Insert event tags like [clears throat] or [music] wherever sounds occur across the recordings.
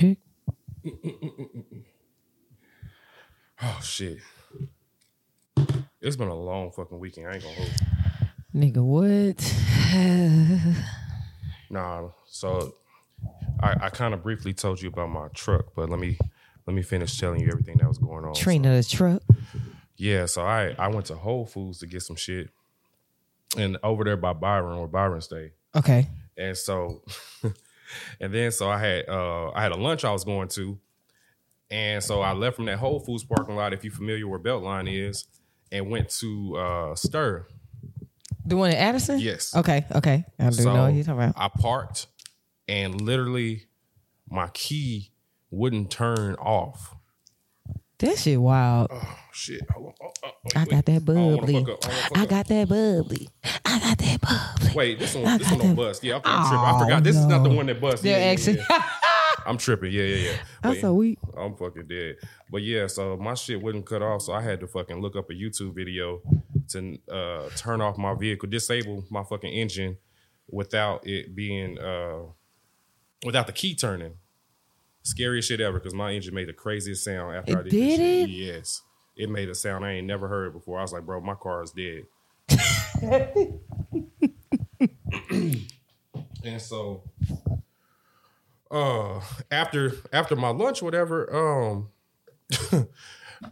[laughs] Oh shit. It's been a long fucking weekend. I ain't gonna hold. Nigga, what? [sighs] Nah. So I, I kind of briefly told you about my truck, but let me let me finish telling you everything that was going on. Trina the truck. Yeah, so I I went to Whole Foods to get some shit, and over there by Byron where Byron stay, Okay. and so, [laughs] and then so I had uh I had a lunch I was going to, and so I left from that Whole Foods parking lot. If you're familiar where Beltline is, and went to uh Stir. The one in Addison? Yes. Okay, okay. I do So know what you're talking about. I parked, and literally my key wouldn't turn off. That shit wild. Oh shit! Hold on. Oh, oh, oh, I got that bubbly. I don't wanna fuck I got that bubbly. I got that bubbly. Wait, this one, I this one don't bust. Yeah, I'm tripping. I Oh, forgot. This is not the no. one that bust. They're Yeah, yeah, actually. yeah. [laughs] I'm tripping. Yeah, yeah, yeah. I'm so weak. I'm fucking dead. But yeah, so my shit wouldn't cut off, so I had to fucking look up a YouTube video to uh, turn off my vehicle, disable my fucking engine without it being uh, without the key turning. Scariest shit ever because my engine made the craziest sound after It I did, did shit. it? Yes, it made a sound I ain't never heard before. I was like, bro, my car is dead. [laughs] and so uh after after my lunch whatever um [laughs]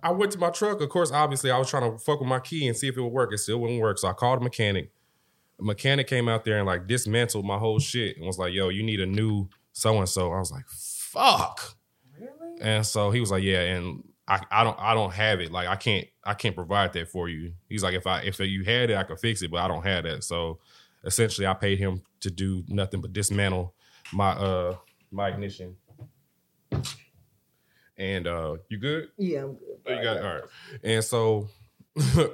i went to my truck of course obviously i was trying to fuck with my key and see if it would work it still wouldn't work so i called a mechanic a mechanic came out there and like dismantled my whole shit and was like yo you need a new so and so i was like fuck Really? and so he was like yeah and I, I don't I don't have it like I can't I can't provide that for you. He's like if I if you had it I could fix it but I don't have that. So essentially I paid him to do nothing but dismantle my uh my ignition. And uh you good? Yeah, I'm good. Oh, you got it. All right. And so [clears throat]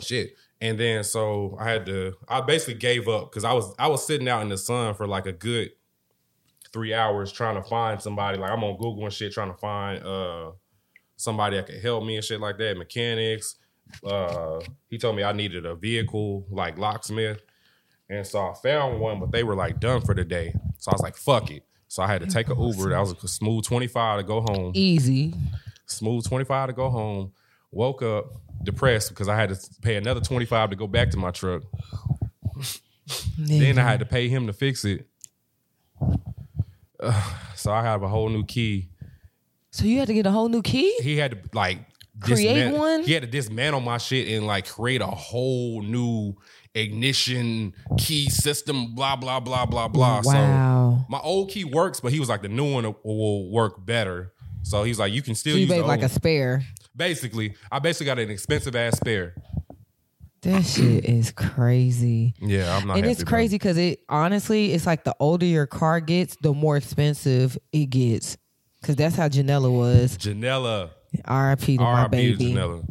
shit. And then so I had to I basically gave up because I was I was sitting out in the sun for like a good three hours trying to find somebody. Like I'm on Google and shit trying to find uh somebody that could help me and shit like that. Mechanics. Uh he told me I needed a vehicle like locksmith. And so I found one, but they were like done for the day. So I was like, fuck it. So I had to take an Uber. That was a smooth 25 to go home Easy. smooth 25 to go home woke up depressed because i had to pay another 25 to go back to my truck then i had to pay him to fix it [sighs] so i have a whole new key So you had to get a whole new key? he had to like Create one? he had to dismantle my shit and like create a whole new ignition key system blah blah blah blah blah so Wow. my old key works but he was like the new one will work better so he's like you can still So you use the made old like a spare. Basically, I basically got an expensive ass spare. That [clears throat] shit is crazy. Yeah, I'm not. and it's crazy because it honestly, it's like the older your car gets, the more expensive it gets. Cause that's how Janella was. Janella, R.I.P. to my baby. Janella.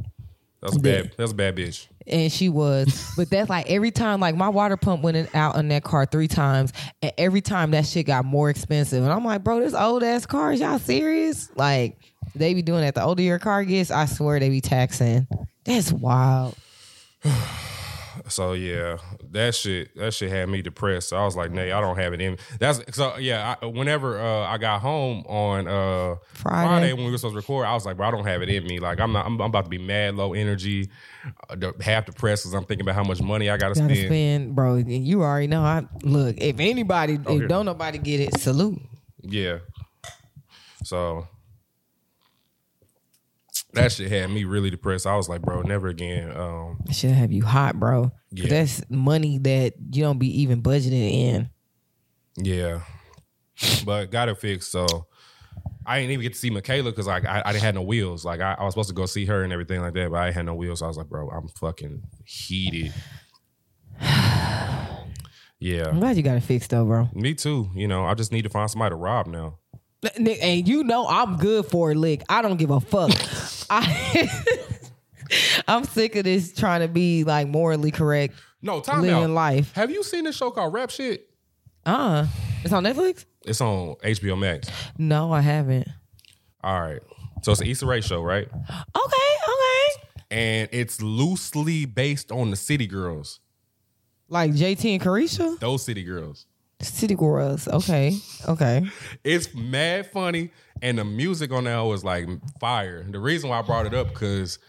That's a bad. That's a bad bitch. and she was. but that's like every time, like my water pump went out on that car three times, and every time that shit got more expensive. And I'm like, bro, this old ass car, is y'all serious? Like they be doing that. The older your car gets, I swear they be taxing. That's wild. [sighs] So yeah, that shit. That shit had me depressed. So I was like, nah, I don't have it in. Me. That's so yeah. I, whenever uh, I got home on uh, Friday. Friday when we were supposed to record, I was like, bro, I don't have it in me. Like I'm not. I'm, I'm about to be mad, low energy, uh, half depressed because I'm thinking about how much money I got to Gotta spend. spend, bro. You already know. I look. If anybody, Oh, if don't nobody get it, salute. Yeah. So that shit had me really depressed. I was like, bro, never again. Um, should have you hot, bro. Yeah. That's money that you don't be even budgeting in. yeah. But got it fixed. So I didn't even get to see Michaela because like I, I didn't have no wheels. Like I, I was supposed to go see her and everything like that, but I had no wheels. So I was like, bro, I'm fucking heated. [sighs] Yeah. I'm glad you got it fixed though, bro. Me too. You know, I just need to find somebody to rob now. And you know I'm good for a lick. I don't give a fuck. [laughs] I [laughs] I'm sick of this trying to be like morally correct. No, time Living out. life. Have you seen this show called Rap Shit? Uh, it's on Netflix. It's on HBO Max. No, I haven't. All right. So it's an Issa Rae show, right? Okay, okay. And it's loosely based on the City Girls. Like JT and Caresha. Those City Girls. City Girls. Okay. Okay. It's mad funny, and the music on that was like fire. The reason why I brought it up because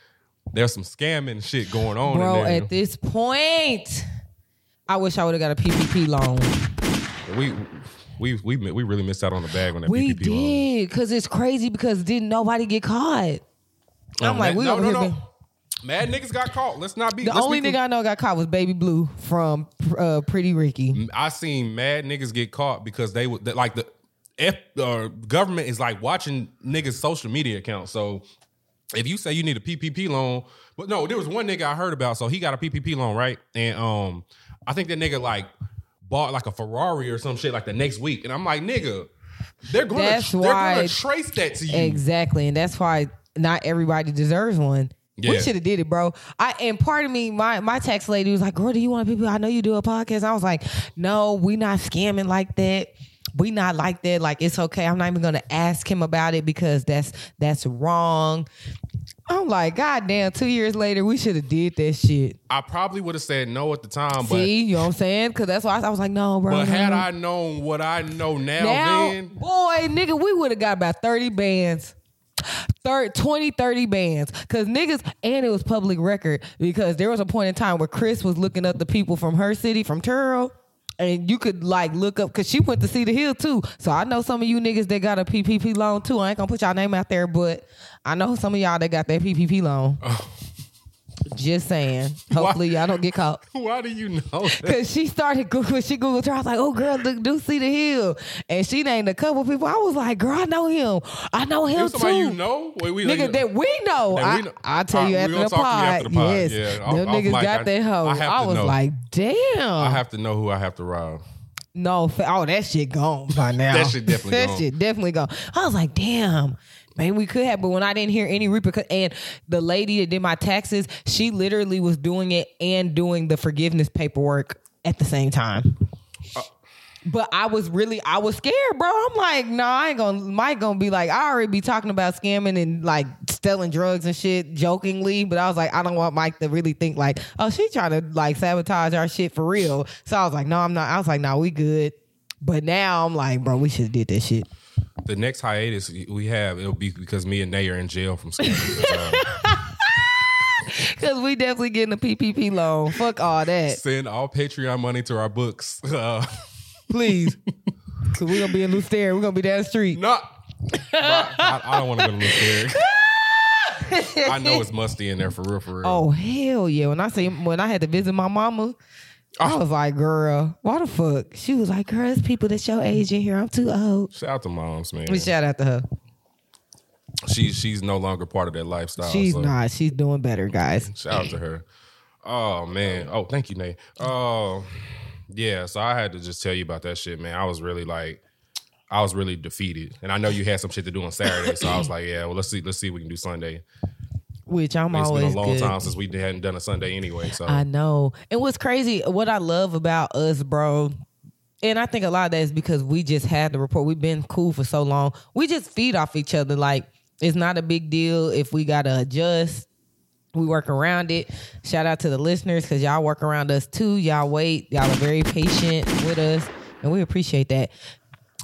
there's some scamming shit going on. Bro, in there. at this point, I wish I would have got a PPP loan. we we we we really missed out on the bag on that We PPP loan. did because it's crazy because didn't nobody get caught. I'm Um, like, mad- we no, no, no. being- Mad niggas got caught. Let's not be. The only nigga I know got caught was Baby Blue from uh, Pretty Ricky. I seen mad niggas get caught because they would like the F uh, government is like watching niggas social media accounts. So if you say you need a PPP loan, but no, there was one nigga I heard about. So he got a PPP loan, right? And um, I think that nigga like bought like a Ferrari or some shit like the next week, and I'm like, nigga, they're gonna That's they're why- gonna trace that to you. Exactly, and that's why not everybody deserves one. We should have did it, bro. I and part of me, my my tax lady was like, "Girl, do you want people? I know you do a podcast." I was like, "No, we not scamming like that. We not like that. Like it's okay. I'm not even gonna ask him about it because that's that's wrong." I'm like, God damn! Two years later, we should have did that shit. I probably would have said no at the time, but See, you know what I'm saying? Because that's why I, I was like, "No, bro." but no, had no. I known what I know now, now, then boy, nigga, we would have got about 30 bands. 30, 20, 30 bands. Cause niggas, and it was public record because there was a point in time where Chris was looking up the people from her city, from Turl. And you could like look up cause she went to the hill too. So I know some of you niggas that got a PPP loan too. I ain't gonna put y'all name out there, but I know some of y'all that got that PPP loan. Oh. Just saying. [laughs] Hopefully y'all don't get caught. [laughs] why do you know? [laughs] Cause she started Google, she Googled her. I was like, "Oh, girl, look, do see the hill," and she named a couple people. I was like, "Girl, I know him. I know him too." somebody you know, Wait, we, Nigga that we know. That I, we know. I'll tell you after the, gonna talk to you pod. after the pod. Yes, Yeah, off- them off niggas got I- that hoe. I I, was know. like, "Damn." I have to know who I have to rob. no, oh, that shit gone by now. That shit definitely that gone. shit definitely gone. I was like, "Damn." Maybe we could have, but when I didn't hear any repercussions, and the lady that did my taxes, she literally was doing it and doing the forgiveness paperwork at the same time. But I was really, I was scared, bro. I'm like, no, nah, I ain't gonna. Mike gonna be like, I already be talking about scamming and like selling drugs and shit jokingly, but I was like, I don't want Mike to really think like, oh, she trying to like sabotage our shit for real. So I was like, no, I'm not. I was like, no, we good. But now I'm like, bro, we should have did that shit. The next hiatus we have, it'll be because me and Nay are in jail from scamming. Uh, [laughs] Cause we definitely getting a PPP loan. Fuck all that, send all Patreon money to our books. [laughs] Uh, please. Cause we're gonna be in Lew Sterrett. We're gonna be down the street. not. I, I don't want to go to Luke I know it's musty in there for real, for real. Oh hell yeah! When I say when I had to visit my mama, Oh. I was like, "Girl, why the fuck?" She was like, "Girl, it's people that's your age in here. I'm too old." Shout out to moms, man. We shout out to her. She's she's no longer part of that lifestyle. She's so not. She's doing better, guys. Shout out to her. Oh man. Oh, thank you, Nate. Oh, yeah. So I had to just tell you about that shit, man. I was really like, I was really defeated, and I know you had some shit to do on Saturday, so I was like, yeah, well, let's see, let's see if we can do Sunday. Which I'm always. It's been a long good. time since we hadn't done a Sunday anyway. So I know. And what's crazy, what I love about us, bro, and I think a lot of that is because we just had the report. We've been cool for so long. We just feed off each other. Like it's not a big deal if we gotta adjust. We work around it. Shout out to the listeners because y'all work around us too. Y'all wait. Y'all are very patient with us, and we appreciate that.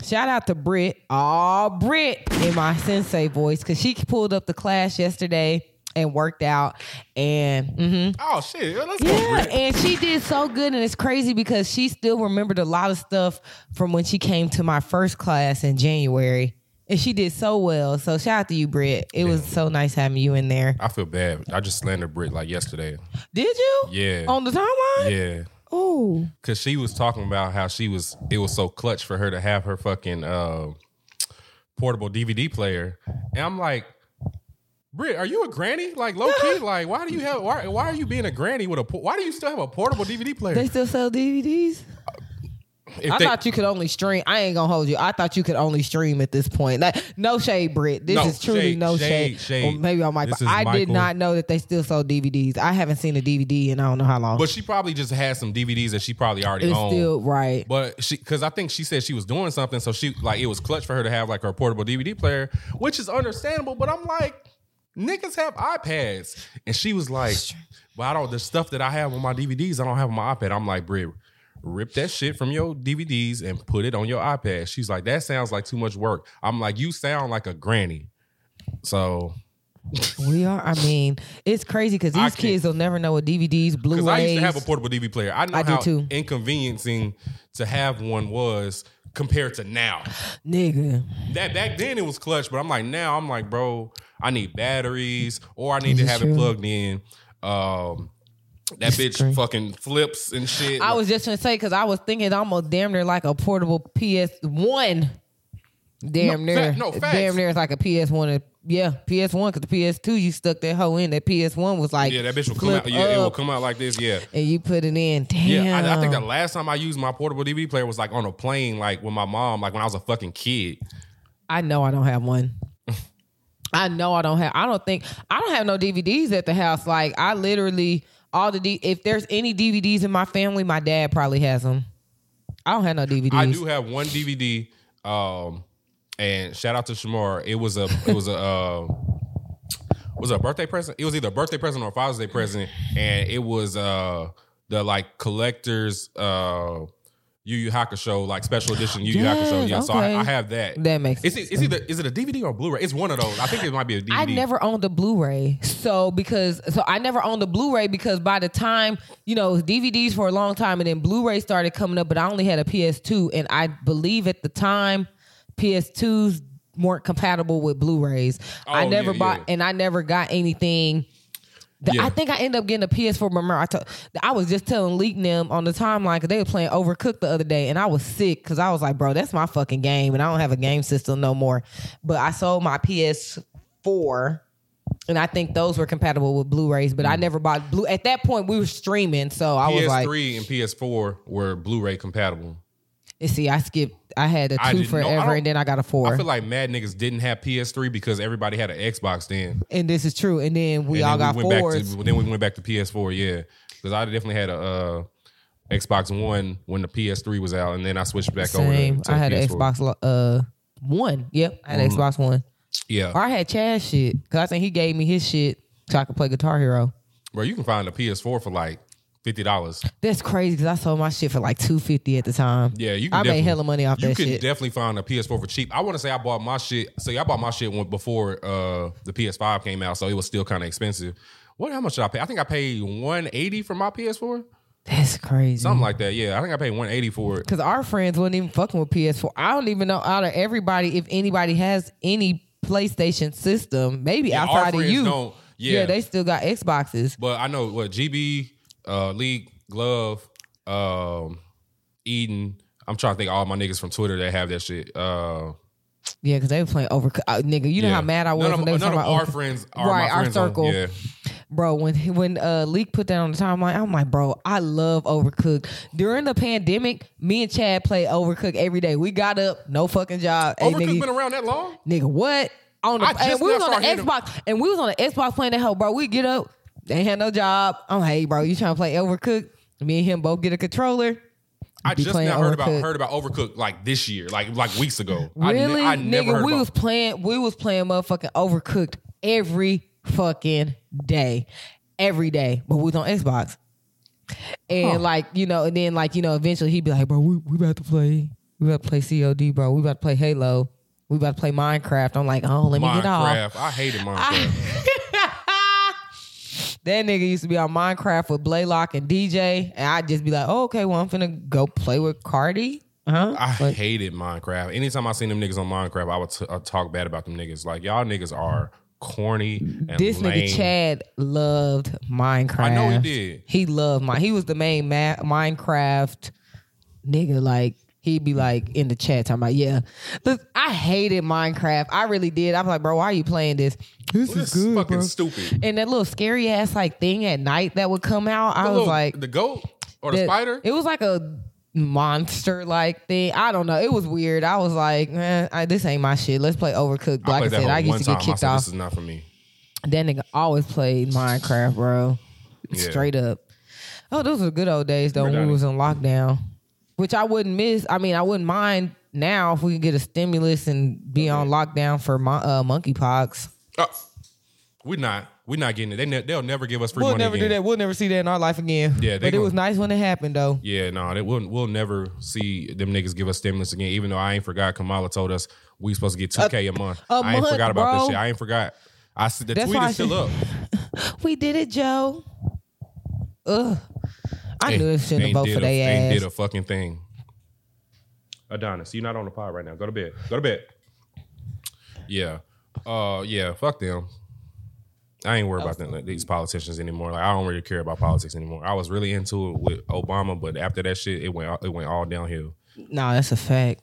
Shout out to Britt. Aw, Britt in my sensei voice because she pulled up the class yesterday and worked out. And mhm. oh shit, let's. Yeah, Britt. and she did so good, and it's crazy because she still remembered a lot of stuff from when she came to my first class in January, and she did so well. So shout out to you, Britt. It was so nice having you in there. I feel bad. I just slandered Britt like yesterday. Did you? Yeah. On the timeline? Yeah. Oh, Cause she was talking about how she was it was so clutch for her to have her fucking uh, portable DVD player. And I'm like, Britt, are you a granny? Like low key? [laughs] Like why do you have why why are you being a granny with a why do you still have a portable DVD player? they still sell DVDs. If I they- thought you could only stream. I ain't gonna hold you. I thought you could only stream at this point. Like, no shade, Britt. This No, is truly shade, no shade. shade. Or maybe I'm like, This but is I did not know that they still sold DVDs. I haven't seen a DVD in I don't know how long. but she probably just had some DVDs that she probably already it's owned. still right. But she, because I think she said she was doing something, so she like it was clutch for her to have like her portable DVD player, which is understandable. But I'm like, niggas have iPads, and she was like, "Well, I don't. The stuff that I have on my DVDs, I don't have on my iPad." I'm like, Brit, rip that shit from your DVDs and put it on your iPad. She's like, that sounds like too much work. I'm like, you sound like a granny. So We are. I mean, it's crazy because these kids will never know what DVDs, Blu-rays. Because I used to have a portable DVD player. I know I do how too. inconveniencing to have one was compared to now. nigga. That back then it was clutch, but I'm like now I'm like, bro, I need batteries or I need to This is have true. it plugged in. Um that bitch fucking flips and shit. I was just gonna say because I was thinking almost damn near like a portable PS One. Damn No, near, fact- no, facts. damn near is like a PS One. Yeah, PS One because the PS Two you stuck that hoe in. That PS One was like yeah, that bitch will come out. Yeah, it will come out like this. Yeah. and you put it in. Damn. Yeah, I, I think the last time I used my portable DVD player was like on a plane, like with my mom, like when I was a fucking kid. I know I don't have one. I know I don't have. I don't think I don't have no DVDs at the house. Like I literally all the D, if there's any DVDs in my family, my dad probably has them. I don't have no DVDs. I do have one DVD, um, and shout out to Shamar. It was a it was a uh, was a birthday present. It was either a birthday present or a Father's Day present, and it was uh the like collectors uh Yu Yu Hakusho like special edition Yu Yu Yes, Hakusho. Yeah, okay. so I. I have that. That makes It's, it's either is it a DVD or a Blu-ray? It's one of those. I think it might be a DVD. I never owned a Blu-ray, so because so I never owned a Blu-ray because by the time you know DVDs for a long time and then Blu-ray started coming up, but I only had a PS2, and I believe at the time PS2s weren't compatible with Blu-rays. I Oh, never yeah, bought, yeah. and I never got anything. The- Yeah. I think I ended up getting a PS4. Remember, I, told I was just telling Leak them on the timeline because they were playing Overcooked the other day, and I was sick because I was like, "Bro, that's my fucking game," and I don't have a game system no more. But I sold my PS4, and I think those were compatible with Blu-rays. But Mm. I never bought blue. At that point, we were streaming, so I was like, PS3 like, and PS4 were Blu-ray compatible. "You "See, I skipped. I had a I two didn't I forever, don't- and then I got a four. I feel like mad niggas didn't have PS3 because everybody had an Xbox then. and this is true. And then we And all then got we went fours. Back to, then we went back to PS4, yeah. Because I definitely had a uh, Xbox One when the PS3 was out, and then I switched back over. Same. To, to I had an PS4. Xbox lo- uh one. Yep, I had Mm-hmm. an Xbox one. Yeah, Or I had Chaz shit because I think he gave me his shit so I could play Guitar Hero. bro, you can find a PS4 for like fifty dollars. That's crazy because I sold my shit for like two fifty at the time. Yeah, you. Can I made definitely- hella money off You that can definitely find a PS4 for cheap. I want to say I bought my shit. See, I bought my shit when, before uh, the PS5 came out, so it was still kind of expensive. What? How much did I pay? I think I paid one eighty for my PS4, That's crazy. something like that. Yeah, I think I paid one eighty for it. Because our friends wasn't even fucking with PS4. I don't even know out of everybody if anybody has any PlayStation system. Maybe Yeah, outside of you. don't- yeah. they still got Xboxes. But I know what GB, uh, League, Glove, um, Eden. I'm trying to think of all my niggas from Twitter that have that shit. Uh, Yeah, because they were playing over. Uh, nigga, you know yeah. how mad I was None of, when they were none talking of about our Overcooked. friends are Right, my our friends on- circle. yeah. bro. When when uh Leak put that on the timeline, I'm like, bro, I love Overcooked. During the pandemic, me and Chad played Overcooked every day. We got up, no fucking job. Hey, Overcooked nigga, been around that long? nigga, what? On the and we was on the Xbox, and we was on the Xbox playing that hell, bro. We get up, they had no job. I'm like, hey, bro, you trying to play Overcooked? Me and him both get a controller. I just now heard about heard about Overcooked like this year, like like weeks ago. I ne- Really, I, never nigga, heard we about. was playing, we was playing motherfucking Overcooked every fucking day, every day. But we was on Xbox, and Huh. like you know, and then like you know, eventually he'd be like, "Bro, we we about to play, we about to play COD, bro. We about to play Halo, we about to play Minecraft." I'm like, "Oh, let me get off." Minecraft. I hated Minecraft. [laughs] That nigga used to be on Minecraft with Blaylock and DJ, and I'd just be like, "Oh, okay, well, I'm finna go play with Cardi." Huh? I But- hated Minecraft. Anytime I seen them niggas on Minecraft, I would t- I'd talk bad about them niggas. Like y'all niggas are corny and This lame. nigga Chad loved Minecraft. I know he did. He loved mine. He was the main ma- Minecraft nigga. Like he'd be like in the chat talking about, yeah. Look, I hated Minecraft. I really did. I was like, bro, why are you playing this? This This is fucking stupid. And that little scary ass like thing at night that would come out. I was little- like, the goat or the that- spider. It was like a monster like thing. I don't know. It was weird. I was like, man, I, this ain't my shit. Let's play Overcooked. I Like I, that said, I used to get I kicked said, off. This is not for me. That nigga always played Minecraft, bro. Yeah. Straight up. Oh, those were good old days though when we was in lockdown. Which I wouldn't miss. I mean, I wouldn't mind now if we could get a stimulus and be on lockdown for mon- uh, monkeypox. Oh. We're not. We're not getting it. They ne- they'll never give us free money. We'll money never again. do that. We'll never see that in our life again. Yeah, they but it gonna- was nice when it happened though. Yeah, no, they we'll we'll never see them niggas give us stimulus again. Even though I ain't forgot, Kamala told us we supposed to get two k a month. a I ain't month, forgot about this bro. shit. I ain't forgot. I see the That's tweet why I is still said- up. [laughs] We did it, Joe. Ugh. I knew it shouldn't Ain't have voted did for their ass. did a fucking thing. Adonis, you're not on the pod right now. Go to bed. Go to bed. Yeah. Uh. Yeah. Fuck them. I ain't worried about them, these politicians anymore. Like I don't really care about politics anymore. I was really into it with Obama, but after that shit, it went it went all downhill. No, that's a fact.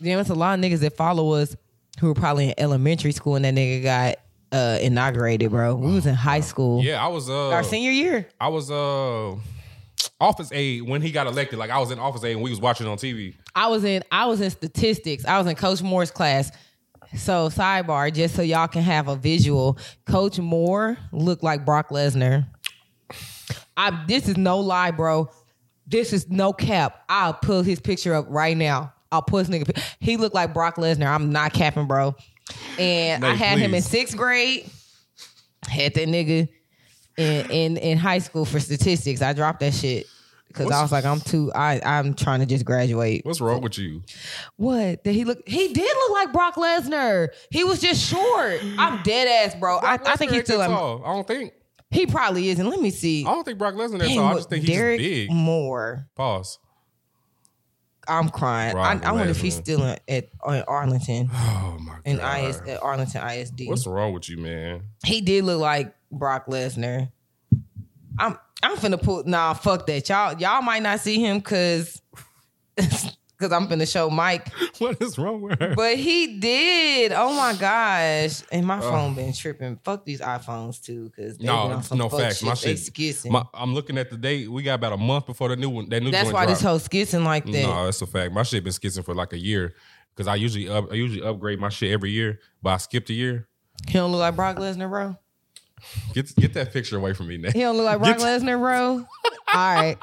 Yeah, it's a lot of niggas that follow us who were probably in elementary school and that nigga got uh, inaugurated, bro. We was in high school. Yeah, I was uh Our senior year. I was uh office aide when he got elected. Like I was in office aide and we was watching on TV. I was in I was in statistics. I was in Coach Moore's class. So sidebar, just so y'all can have a visual, Coach Moore looked like Brock Lesnar. I this is no lie, bro. This is no cap. I'll pull his picture up right now. I'll put his nigga. He looked like Brock Lesnar. I'm not capping, bro. And I had him in sixth grade. Had that nigga in in in high school for statistics. I dropped that shit because I was like, I'm too. I I'm trying to just graduate. What's wrong with you? What? Did he look? He did look like Brock Lesnar. He was just short. I'm dead ass, bro. I, I think he's still. A, tall. I don't think. he probably isn't. Let me see. I don't think Brock Lesnar that tall. I just think he's Derek just big. Moore. Pause. I'm crying. I, I wonder if he's still in, at in Arlington [sighs] Oh my in god. IS at Arlington ISD. What's wrong with you, man? he did look like Brock Lesnar. I'm I'm finna put nah fuck that y'all y'all might not see him because [laughs] because I'm finna show Mike [laughs] What is wrong with her? But he did. Oh my gosh! And my phone been tripping. Fuck these iPhones too, because no, no facts. My shit. skissing. My, I'm looking at the date. We got about a month before the new one. That new That's why this whole skissing like that. No, that's a fact. My shit been skizzing for like a year because I usually up, I usually upgrade my shit every year, but I skipped a year. He don't look like Brock Lesnar, bro. Get get that picture away from me, Nate. He don't look like Brock Lesnar, bro. [laughs] All right,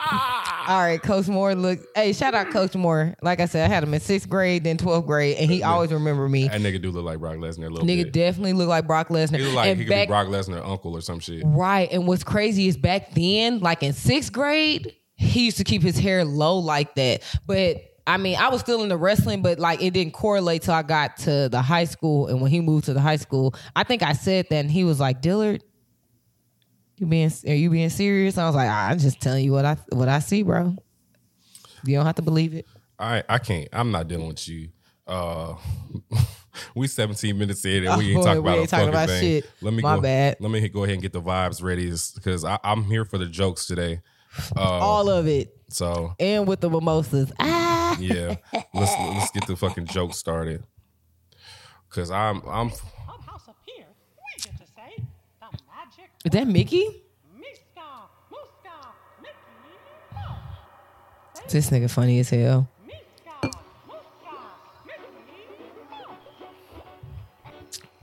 all right. Coach Moore, look. Hey, shout out Coach Moore. Like I said, I had him in sixth grade, then twelfth grade, and he always remember me. That nigga do look like Brock Lesnar a little Nigga bit. definitely look like Brock Lesnar. He look like and he could back, be Brock Lesnar uncle or some shit. Right. And what's crazy is back then, like in sixth grade, he used to keep his hair low like that. But I mean, I was still in the wrestling, but like it didn't correlate till I got to the high school. And when he moved to the high school, I think I said that, and he was like, "Dillard, you being are you being serious?" I was like, "I'm just telling you what I what I see, bro. You don't have to believe it." I I can't. I'm not dealing with you. Uh, [laughs] we 17 minutes in and Oh, we ain't boy, talking we about ain't a talking fucking about thing. shit. Let me My go. bad. Let me go ahead and get the vibes ready because I'm here for the jokes today. Uh, All of it, so and with the mimosas. Ah, [laughs] yeah, let's let's get the fucking jokes started. Cause I'm I'm Clubhouse up here, we get to say the magic is that Mickey? Miska, Muska, Mickey Mouse. This nigga funny as hell. Miska, Muska, Mickey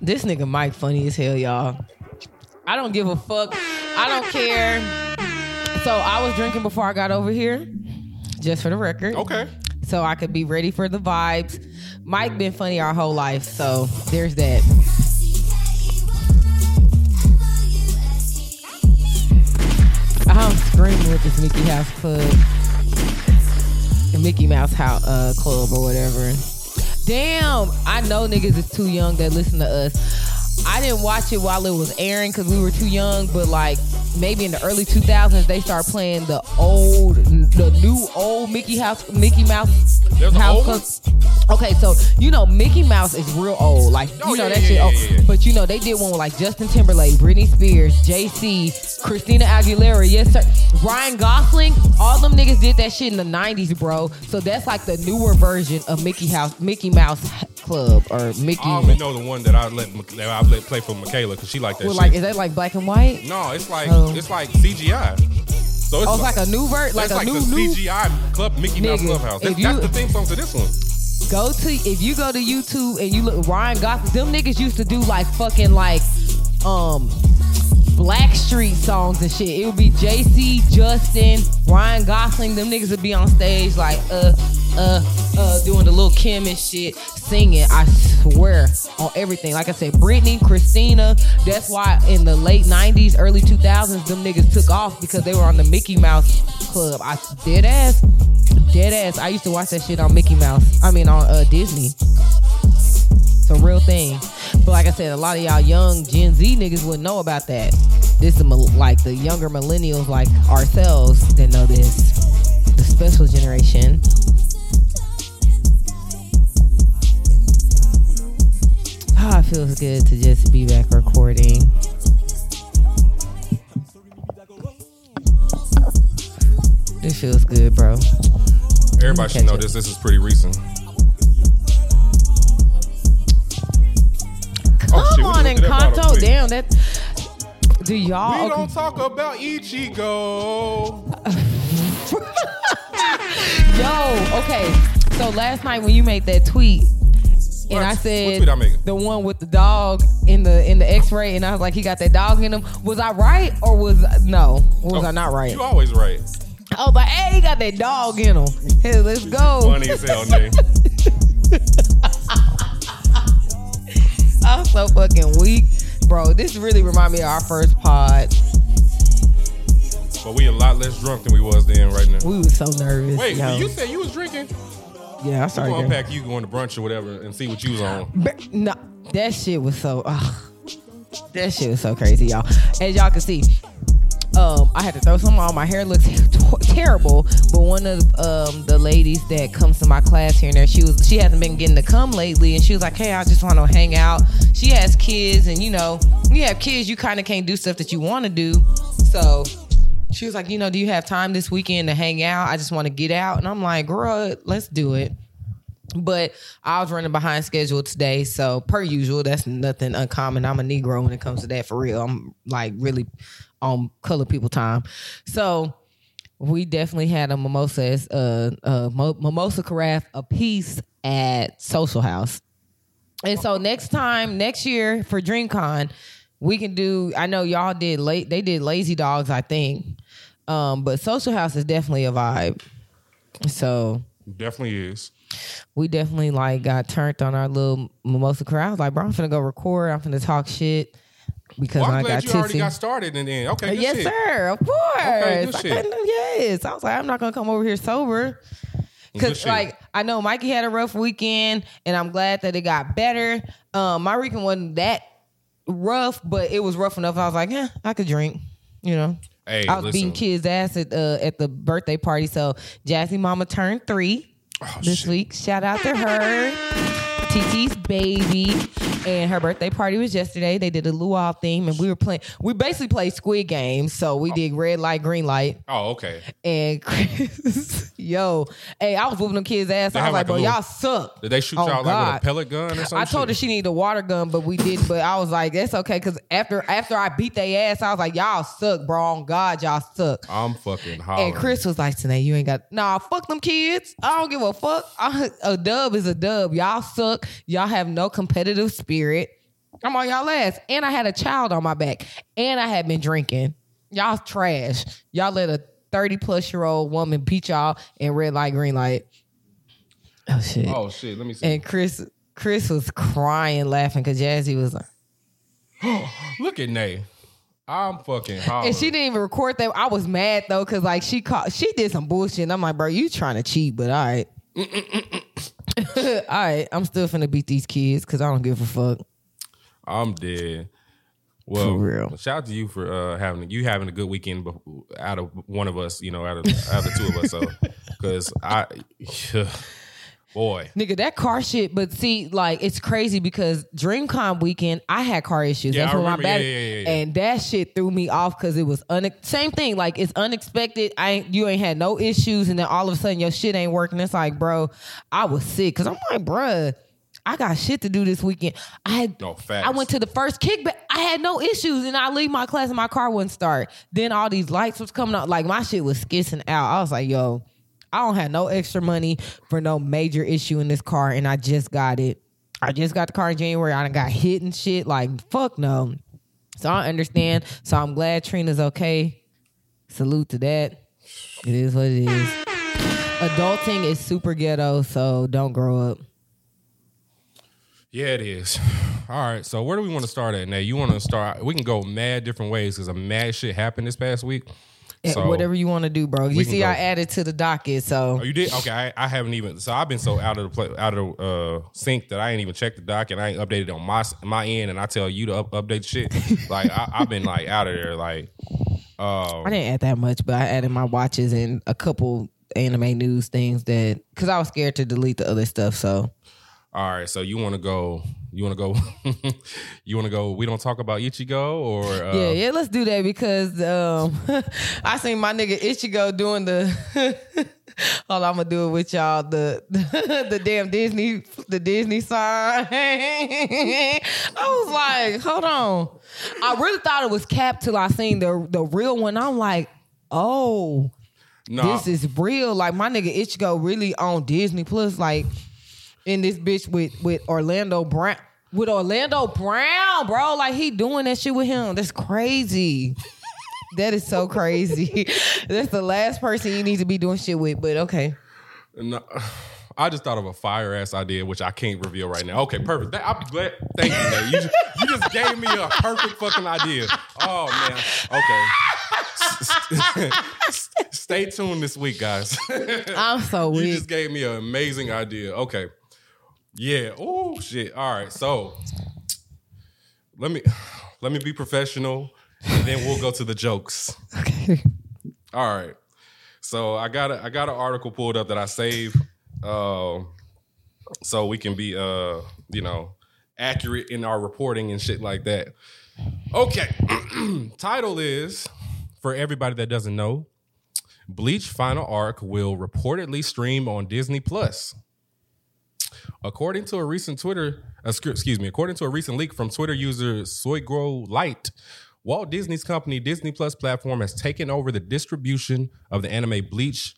This nigga Mike funny as hell, y'all. I don't give a fuck. I don't care. So I was drinking before I got over here, just for the record. okay. So I could be ready for the vibes. Mike been funny our whole life, so there's that. I'm screaming with this Mickey House Club, the Mickey Mouse House uh, Club or whatever. Damn, I know niggas is too young that listen to us. I didn't watch it while it was airing because we were too young, but like maybe in the early 2000s they start playing the old, the new old Mickey House, Mickey Mouse There's House Okay, so you know Mickey Mouse is real old, like Oh, you know yeah, that yeah, shit. yeah, oh, old. yeah. But you know they did one with like Justin Timberlake, Britney Spears, JC, Christina Aguilera, yes sir, Ryan Gosling. All them niggas did that shit in the '90s, bro. So that's like the newer version of Mickey House, Mickey Mouse Club or Mickey. I only know the one that I let that I let play for Michaela because she like that Well, shit. like is that like black and white? no, it's like Oh. it's like CGI. So it's, Oh, it's like a new version, like it's a like new new. CGI club Mickey Mouse Clubhouse. if That's, you- that's the theme song to this one. Go to if you go to YouTube and you look Ryan Gosling, them niggas used to do like fucking like um Blackstreet songs and shit. It would be JC, Justin, Ryan Gosling. Them niggas would be on stage like uh uh, uh, doing the little Kim and shit, singing. I swear on everything. Like I said, Britney, Christina. That's why in the late '90s, early 2000s, them niggas took off because they were on the Mickey Mouse Club. I dead ass, dead ass. I used to watch that shit on Mickey Mouse. I mean on uh, Disney. It's a real thing. But like I said, a lot of y'all young Gen Z niggas wouldn't know about that. This is like the younger millennials like ourselves that know this. The special generation. Ah, it feels good to just be back recording. It feels good, bro. Everybody should know it. this. This is pretty recent. Come Oh, shit, on, Encanto. Damn, that. Do y'all? We okay. don't talk about Ichigo. [laughs] Yo, okay. So last night when you made that tweet, and What? I said I the one with the dog in the in the X-ray, and I was like, he got that dog in him. Was I right or was no? Was I oh, not right? You always right. I was like, hey, he got that dog in him. Hey, let's go. Funny as hell, name. [laughs] I'm so fucking weak, bro. This really remind me of our first pod. But we a lot less drunk than we was then right now. We was so nervous. Wait, yo. you said you was drinking? yeah, I I'm started. gonna unpack you going to brunch or whatever and see what you was on. But, no, that shit was so. Uh, that shit was so crazy, y'all. As y'all can see, um, I had to throw some on. My hair looks t- terrible, but one of um, the ladies that comes to my class here and there, she was she hasn't been getting to come lately, and she was like, "Hey, I just want to hang out." She has kids, and you know, you have kids, you kind of can't do stuff that you want to do, so. She was like, you know, do you have time this weekend to hang out? I just want to get out. And I'm like, girl, let's do it. But I was running behind schedule today, so per usual, that's nothing uncommon. I'm a Negro when it comes to that for real. I'm like really on color people time. So we definitely had a mimosa, uh, uh, mimosa carafe a piece at Social House. And so next time, next year for DreamCon, we can do. I know y'all did late. They did Lazy Dogs, I think. Um, but Social House is definitely a vibe. So Definitely is. we definitely like got turned on our little mimosa crowd. Like, bro, I'm finna go record. I'm finna talk shit because Well, I'm I glad got you already got started and then okay, good yes, shit. sir. Of course. Okay, good I shit. yes. I was like, I'm not gonna come over here sober. Cause like I know Mikey had a rough weekend, and I'm glad that it got better. Um, my weekend wasn't that rough, but it was rough enough. I was like, yeah, I could drink. You know, Hey, I was listen. beating kids' ass at uh, at the birthday party. So Jazzy Mama turned three this shit. week. Shout out to her, TT's baby, and her birthday party was yesterday. They did a luau theme, and we were playing. We basically played Squid Games. So we oh. did red light, green light, Oh, okay. and Chris, [laughs] yo, hey, I was whooping them kids' ass. They I was like, like bro, little- y'all suck. Did they shoot Oh, y'all like with a pellet gun or something? I told her she needed a water gun, but we didn't. But I was like, that's okay, because after after I beat their ass, I was like, y'all suck, bro. On God, y'all suck. I'm fucking hot. And Chris was like, Tanae, you ain't got nah, fuck them kids. I don't give a fuck. I- a dub is a dub. Y'all suck. Y'all have no competitive spirit. I'm on y'all ass. And I had a child on my back. And I had been drinking. Y'all trash. Y'all let a 30 plus year old woman beat y'all in red light, green light. Oh shit. Oh shit, let me see. And Chris Chris was crying, laughing because Jazzy was like, [gasps] Look at Nay. I'm fucking hollering. and she didn't even record that. I was mad though, cause like she caught she did some bullshit. And I'm like, bro, you trying to cheat, but all right. [laughs] all right, I'm still finna beat these kids because I don't give a fuck. I'm dead. Well, For real. shout out to you for uh, having you having a good weekend out of one of us, you know, out of out of the two of us. So, [laughs] because I, [sighs] boy, Nigga, that car shit, but see, like, it's crazy because DreamCon weekend, I had car issues. Yeah, That's I my remember. Yeah, yeah, yeah, yeah. And that shit threw me off because it was une- same thing. Like, it's unexpected. I ain't, you ain't had no issues, and then all of a sudden your shit ain't working. It's like, bro, I was sick because I'm like, bruh, I got shit to do this weekend. I had No, facts. I went to the first kickback. I had no issues, and I leave my class and my car wouldn't start. Then all these lights was coming out. Like my shit was skissing out. I was like, yo, I don't have no extra money for no major issue in this car, and I just got it. I just got the car in January. I got hit and shit. Like fuck no. So I understand. So I'm glad Trina's okay. Salute to that. It is what it is. Adulting is super ghetto, so don't grow up. Yeah, it is. [sighs] All right, so where do we want to start at now? You want to start? We can go mad different ways because a mad shit happened this past week. So- Whatever you want to do, bro. You see. I added to the docket, so Oh, you did? Okay, I, I haven't even. So I've been so out of the play, out of the uh, sync that I ain't even checked the doc and I ain't updated on my my end. And I tell you to up, update shit. [laughs] Like I, I've been like out of there. Like, uh, I didn't add that much, but I added my watches and a couple anime news things that because I was scared to delete the other stuff. So all right. So you want to go? You want to go? [laughs] you want to go? We don't talk about Ichigo or uh, [laughs] yeah, yeah, let's do that because um, [laughs] I seen my nigga Ichigo doing the. Hold on, I'm gonna do it with y'all. The the, damn Disney the Disney sign. I was like, hold on. I really thought it was Cap till I seen the the real one. I'm like, oh. No, this is real. Like my nigga Ichigo really on Disney Plus, like in this bitch with with Orlando Brown. With Orlando Brown, bro. Like he doing that shit with him. That's crazy. that is so crazy. [laughs] That's the last person you need to be doing shit with. But okay. No, I just thought of a fire ass idea, which I can't reveal right now. Okay, perfect. That, I'll be glad. Thank you, man. You just, you just gave me a perfect fucking idea. Oh man. Okay. [laughs] Stay tuned this week, guys. [laughs] I'm so weird. you just gave me an amazing idea. Okay. Yeah. Oh shit. All right. So let me let me be professional, and then we'll go to the jokes. Okay. All right. So I got a, I got an article pulled up that I saved, uh, so we can be uh you know accurate in our reporting and shit like that. Okay. [clears throat] Title is for everybody that doesn't know. Bleach Final Arc will reportedly stream on Disney Plus. According to a recent Twitter, uh, excuse me, according to a recent leak from Twitter user Soygro Light, Walt Disney's company Disney Plus platform has taken over the distribution of the anime Bleach.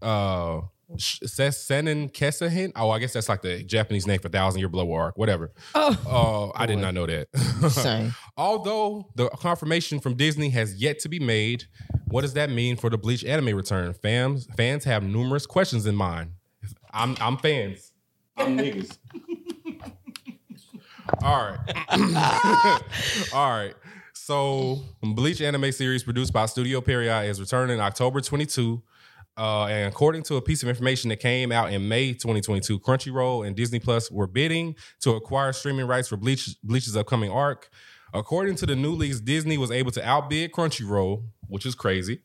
Uh, Seinen Kesahin. Oh, I guess that's like the Japanese name for Thousand Year Blood War Arc, whatever. Oh, I did not know that. Same. [laughs] Although the confirmation from Disney has yet to be made, what does that mean for the Bleach anime return? Fans fans have numerous questions in mind. I'm I'm fans. I'm niggas. [laughs] All right. [laughs] All right. So Bleach anime series produced by Studio Pierrot is returning October 22. Uh, and according to a piece of information that came out in May 2022, Crunchyroll and Disney Plus were bidding to acquire streaming rights for Bleach, Bleach's upcoming arc. According to the new leaks, Disney was able to outbid Crunchyroll, which is crazy,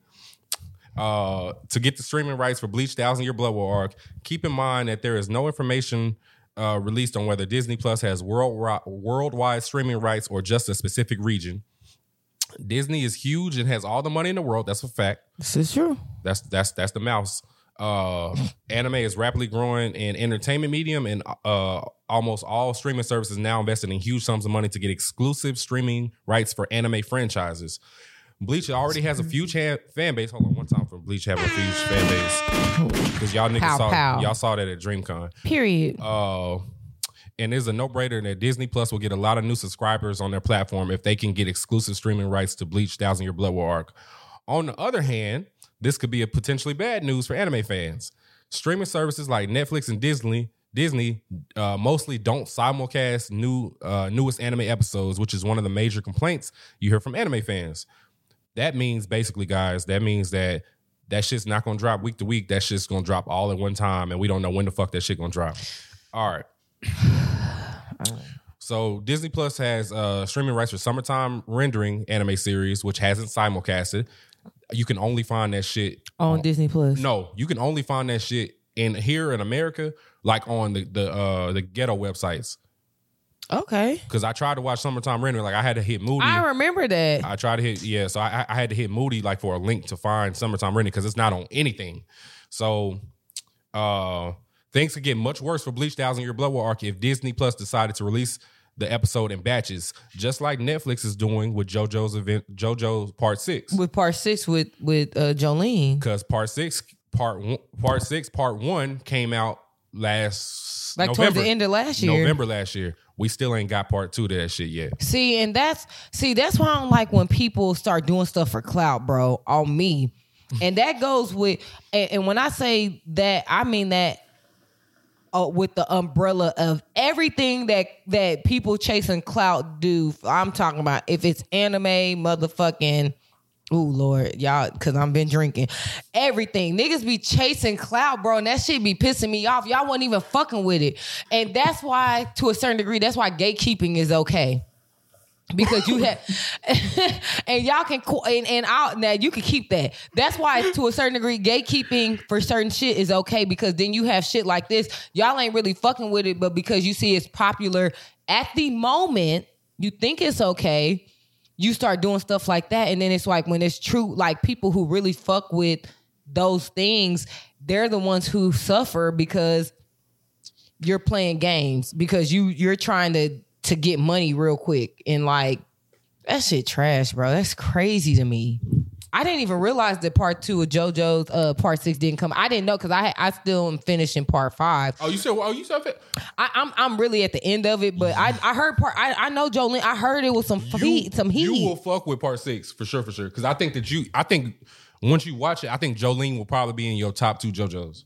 uh, to get the streaming rights for Bleach Thousand Year Blood War arc. Keep in mind that there is no information uh, released on whether Disney Plus has world worldwide streaming rights or just a specific region. Disney is huge and has all the money in the world. That's a fact. This is true. That's that's that's the mouse. Uh, anime is rapidly growing in entertainment medium, and uh, almost all streaming services now investing in huge sums of money to get exclusive streaming rights for anime franchises. Bleach already has a huge ha- fan base. Hold on, one time Bleach having a huge fan base because y'all niggas Pow, saw pow. y'all saw that at DreamCon. Period. Uh, and it's a no brainer that Disney Plus will get a lot of new subscribers on their platform if they can get exclusive streaming rights to Bleach Thousand Year Blood War arc. On the other hand, this could be a potentially bad news for anime fans. Streaming services like Netflix and Disney Disney uh, mostly don't simulcast new uh, newest anime episodes, which is one of the major complaints you hear from anime fans. That means basically, guys, that means that that shit's not gonna drop week to week. That shit's gonna drop all at one time, and we don't know when the fuck that shit gonna drop. All right. So Disney Plus has uh, streaming rights for summertime rendering anime series, which hasn't simulcasted. You can only find that shit. On Disney Plus. No, you can only find that shit in here in America, like on the the uh, the ghetto websites. Okay. Because I tried to watch summertime rendering, like I had to hit Moody. I remember that. I tried to hit yeah, so I, I had to hit Moody like for a link to find summertime rendering because it's not on anything. So uh things could get much worse for Bleach Thousand Year Blood War arc if Disney Plus decided to release the episode in batches, just like Netflix is doing with JoJo's event, JoJo's Part Six. with part six with with uh, Jolyne. Because Part Six, Part one, Part Six, Part One came out last Like November. towards the end of last year. November last year. We still ain't got Part Two to that shit yet. See, and that's see, that's why I don't like when people start doing stuff for clout, bro. On me, [laughs] and that goes with. And, and when I say that, I mean that uh, with the umbrella of everything that that people chasing clout do. I'm talking about if it's anime, motherfucking. Ooh Lord, y'all, cause I'm been drinking. Everything. Niggas be chasing clout, bro, and that shit be pissing me off. Y'all wasn't even fucking with it, and that's why, to a certain degree, that's why gatekeeping is okay. Because you have [laughs] and y'all can and, and I'll now you can keep that. That's why to a certain degree gatekeeping for certain shit is okay because then you have shit like this. Y'all ain't really fucking with it but because you see it's popular at the moment you think it's okay you start doing stuff like that and then it's like when it's true like people who really fuck with those things they're the ones who suffer because you're playing games because you you're trying to to get money real quick and like that shit trash, bro. That's crazy to me. I didn't even realize that part two of JoJo's uh part six didn't come. I didn't know because I I still am finishing part five. Oh, you said? Oh, you said? I, I'm I'm really at the end of it, but I I heard part. I, I know Jolyne. I heard it was some heat. Some heat. You will fuck with part six for sure, for sure. Because I think that you, I think once you watch it, I think Jolyne will probably be in your top two JoJo's.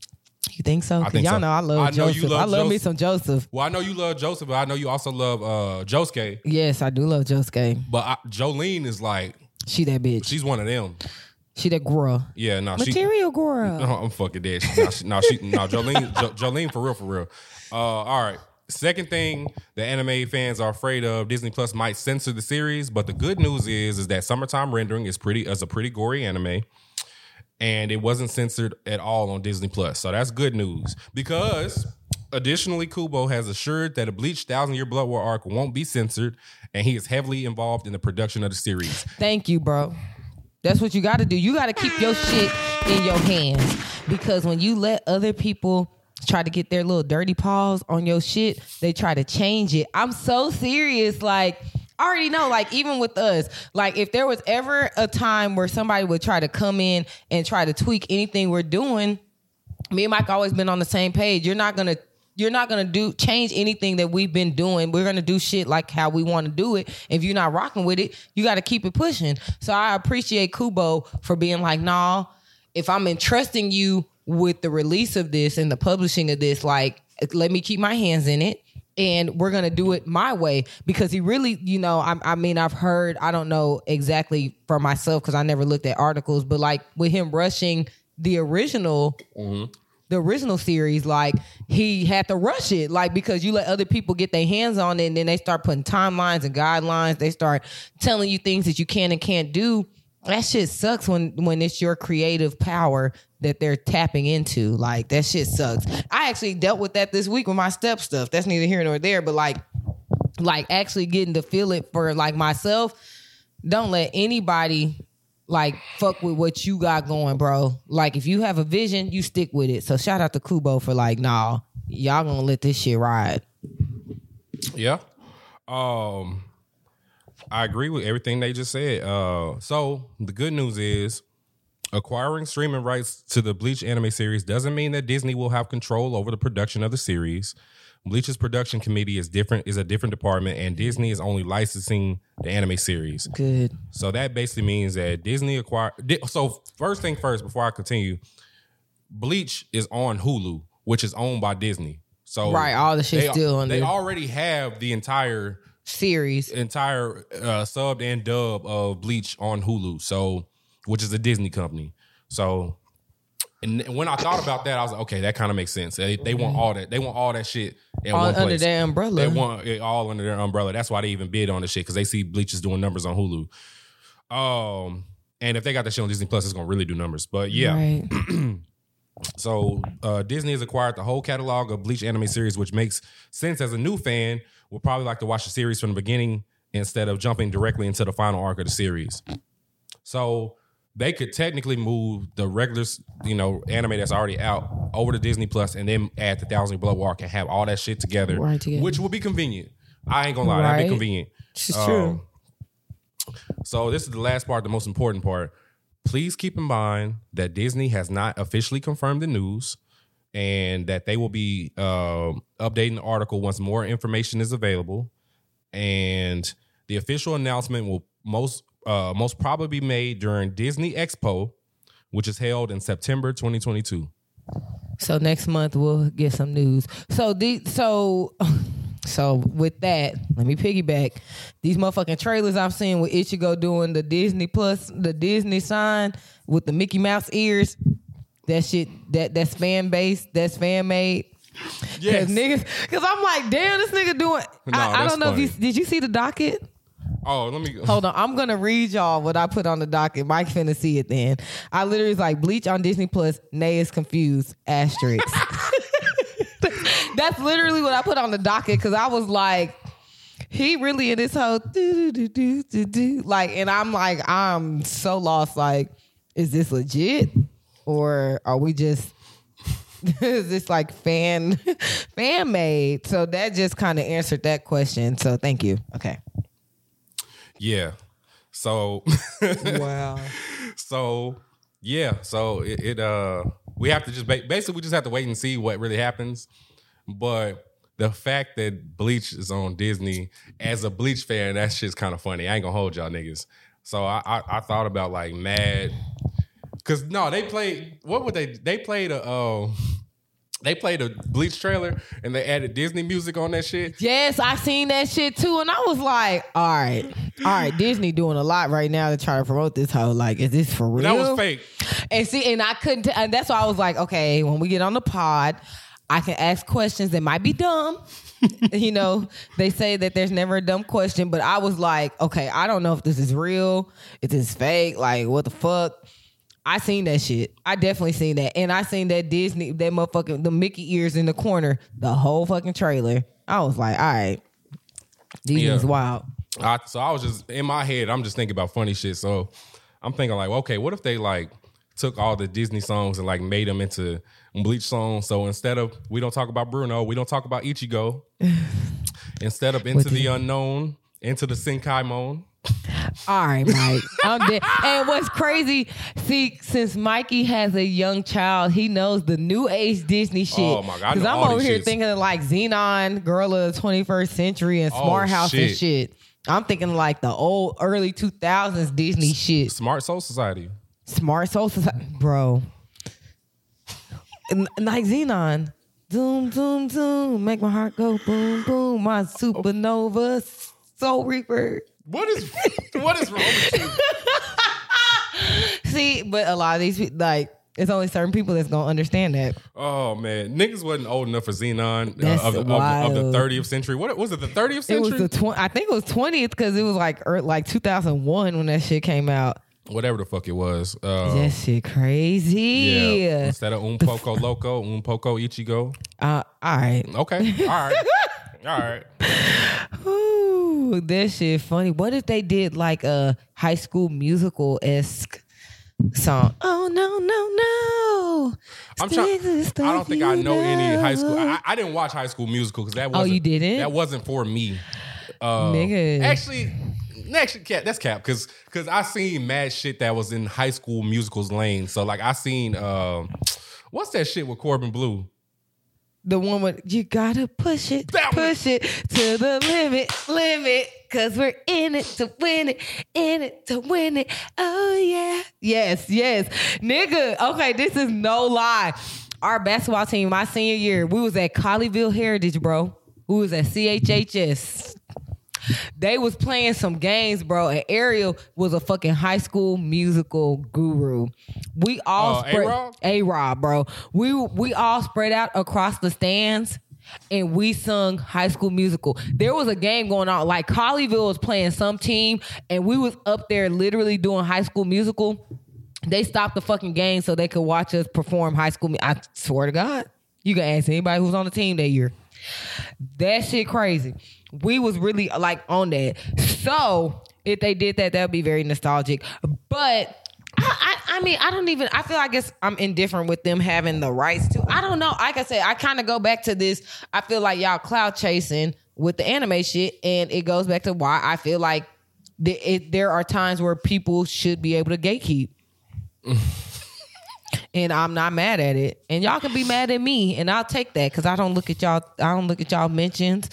you think so? 'Cause think y'all so. know I love I know you Joseph. love I love me some Joseph. Well, I know you love Joseph, but I know you also love uh Josuke. Yes, I do love Josuke. But I, Jolyne is like, She that bitch. she's one of them. She that girl. Yeah, no, she. Material girl. No, [laughs] I'm fucking dead. No, she, no, she, no Jolyne, jo, Jolyne for real, for real. Uh, all right. Second thing the anime fans are afraid of, Disney Plus might censor the series, but the good news is, is that Summertime Rendering is pretty, as a pretty gory anime, and it wasn't censored at all on Disney Plus. So that's good news because. Additionally, Kubo has assured that a Bleach Thousand Year Blood War arc won't be censored, and he is heavily involved in the production of the series. Thank you, bro. That's what you got to do. You got to keep your shit in your hands because when you let other people try to get their little dirty paws on your shit, they try to change it. I'm so serious. Like, I already know, like, even with us, like, if there was ever a time where somebody would try to come in and try to tweak anything we're doing, me and Mike always been on the same page. You're not gonna you're not gonna do change anything that we've been doing. We're gonna do shit like how we want to do it. If you're not rocking with it, you got to keep it pushing. So I appreciate Kubo for being like, nah. If I'm entrusting you with the release of this and the publishing of this, like, let me keep my hands in it. And we're gonna do it my way because he really, you know, I, I mean, I've heard, I don't know exactly for myself because I never looked at articles, but like with him rushing the original mm-hmm. The original series, like he had to rush it, like because you let other people get their hands on it, and then they start putting timelines and guidelines. They start telling you things that you can and can't do. That shit sucks when when it's your creative power that they're tapping into. Like that shit sucks. I actually dealt with that this week with my step stuff. That's neither here nor there, but like like actually getting to feel it for like myself. Don't let anybody like fuck with what you got going, bro. Like if you have a vision, you stick with it. So shout out to Kubo for like, nah, y'all gonna let this shit ride. Yeah. Um I agree with everything they just said. Uh so the good news is acquiring streaming rights to the Bleach anime series doesn't mean that Disney will have control over the production of the series. Bleach's production committee is different is a different department and Disney is only licensing the anime series. Good. So that basically means that Disney acquired. So first thing first, before I continue, Bleach is on Hulu, which is owned by Disney. So Right, all the shit's they, still on They there. already have the entire Series. entire uh, subbed and dub of Bleach on Hulu. So which is a Disney company. So. And when I thought about that, I was like, okay, that kind of makes sense. They, they want all that. They want all that shit in All one place. under their umbrella. They want it all under their umbrella. That's why they even bid on the shit because they see Bleach is doing numbers on Hulu. Um, and if they got that shit on Disney Plus, it's gonna really do numbers. But yeah, Right. [clears throat] so uh, Disney has acquired the whole catalog of Bleach anime series, which makes sense as a new fan. Will probably like to watch the series from the beginning instead of jumping directly into the final arc of the series. So they could technically move the regular, you know, anime that's already out over to Disney Plus, and then add the Thousand Blood Arc and have all that shit together, Right together. which would be convenient. I ain't gonna lie, that'd be convenient. It's Um, true. So this is the last part, the most important part. Please keep in mind that Disney has not officially confirmed the news, and that they will be um updating the article once more information is available. And the official announcement will most uh, most probably be made during Disney Expo, which is held in September 2022. So next month we'll get some news. So the so [laughs] so with that, let me piggyback. These motherfucking trailers I've seen with Ichigo doing the Disney Plus, the Disney sign with the Mickey Mouse ears. That shit, that that's fan base, that's fan made. Yes. Niggas, cause I'm like, damn, this nigga doing. No, I, I don't know if you did you see the docket. Oh, let me. Hold on, I'm gonna read y'all what I put on the docket. Mike finna see it then. I literally was like Bleach on Disney Plus. Nay is confused. Asterisk. [laughs] [laughs] That's literally what I put on the docket because I was like, he really in this whole do do do do do do like, and I'm like, I'm so lost. Like, is this legit or are we just? [laughs] is this like fan fan made? So that just kind of answered that question. So thank you. Okay. Yeah. So, Wow. [laughs] so yeah. So it, it uh, we have to just ba- basically we just have to wait and see what really happens. But the fact that Bleach is on Disney as a Bleach fan, that shit's kind of funny. I ain't gonna hold y'all niggas. So I I, I thought about like Mad, cause no, they played. What would they? They played a. Uh, they played a Bleach trailer and they added Disney music on that shit. Yes, I seen that shit too, and I was like, "All right, all right, Disney doing a lot right now to try to promote this whole like, is this for real?" That was fake. And see, and I couldn't, t- and that's why I was like, "Okay, when we get on the pod, I can ask questions that might be dumb." [laughs] you know, they say that there's never a dumb question, but I was like, "Okay, I don't know if this is real, if this is fake, like what the fuck." I seen that shit. I definitely seen that. And I seen that Disney, that motherfucking, the Mickey ears in the corner, the whole fucking trailer. I was like, all right, these Yeah. wild. I, so I was just in my head. I'm just thinking about funny shit. So I'm thinking like, okay, what if they like took all the Disney songs and like made them into Bleach songs? So instead of we don't talk about Bruno, we don't talk about Ichigo. [laughs] instead of into the the- unknown, into the Senkai Mon. All right, Mike. I'm dead. And what's crazy, see, since Mikey has a young child, he knows the new age Disney shit. Oh, my God, Because I'm over here shits. thinking of like Zenon, Girl of the 21st Century, and Oh, Smart House and shit. shit. I'm thinking like the old early 2000s Disney shit. Smart Soul Society. Smart Soul Society, bro. Like Zenon, zoom, zoom, zoom, make my heart go boom, boom. My supernova soul reaper. What is what is wrong with you? [laughs] See, but a lot of these people, like, it's only certain people that's gonna understand that. Oh man, niggas wasn't old enough for Zenon uh, of, the, of, of the 30th century. What was it? The 30th century? It was the twenty. I think it was twentieth because it was like er, like two thousand one when that shit came out. Whatever the fuck it was. Uh, that shit crazy. yeah. Instead of un poco loco, un poco ichigo. Uh, all right. Okay. All right. [laughs] All right. Ooh, that shit funny. What if they did like a high school musical esque song? Oh no no no! I'm trying. I don't think I you know any high school. I, I didn't watch High School Musical because that Oh, wasn't. you didn't? That wasn't for me. Uh, Nigga. Actually, actually, cap. That's cap because because I seen mad shit that was in High School Musicals lane. So like I seen um, what's that shit with Corbin Bleu? The one with you gotta push it, That one. push it to the limit, limit. Cause we're in it to win it, in it to win it. Oh yeah. Yes, yes. Nigga, okay, this is no lie. Our basketball team, my senior year, we was at Colleyville Heritage, bro. We was at CHHS. They was playing some games, bro, and Ariel was a fucking high school musical guru. We all Uh, spread A-Rob? Bro. We we all spread out across the stands and we sung high school musical. There was a game going on, like Colleyville was playing some team, and we was up there literally doing high school musical. They stopped the fucking game so they could watch us perform high school. I swear to God, you can ask anybody who's on the team that year. That shit crazy. We was really like on that. So if they did that, that would be very nostalgic. But I, I, I mean, I don't even. I feel. I guess I'm indifferent with them having the rights to. I don't know. Like I said, I kind of go back to this. I feel like y'all cloud chasing with the anime shit, and it goes back to why I feel like the, it, there are times where people should be able to gatekeep. [laughs] and I'm not mad at it. And y'all can be mad at me, and I'll take that because I don't look at y'all. I don't look at y'all mentions.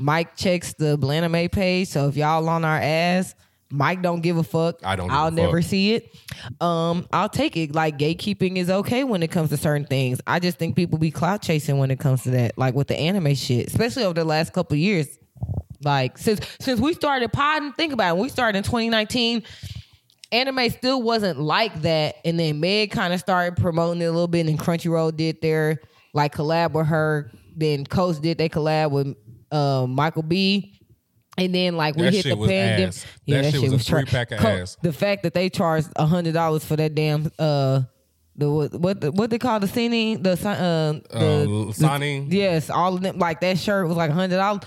Mike checks the Blandame page, so if y'all on our ass, Mike don't give a fuck. I don't I'll never fuck. see it. Um, I'll take it. Like gatekeeping is okay when it comes to certain things. I just think people be clout chasing when it comes to that, like with the anime shit, especially over the last couple of years. Like since since we started podding, think about it. We started in 2019. Anime still wasn't like that, and then Meg kind of started promoting it a little bit, and Crunchyroll did their like collab with her. Then Coach did they collab with uh, Michael B. And then like we That hit shit the pandemic. ass. That shit was a tra- three-pack of Co- ass. The fact that they charged a hundred dollars for that damn uh the what what the, what they call the signing the uh, the, Uh, signing? yes all of them like that shirt was like a hundred dollars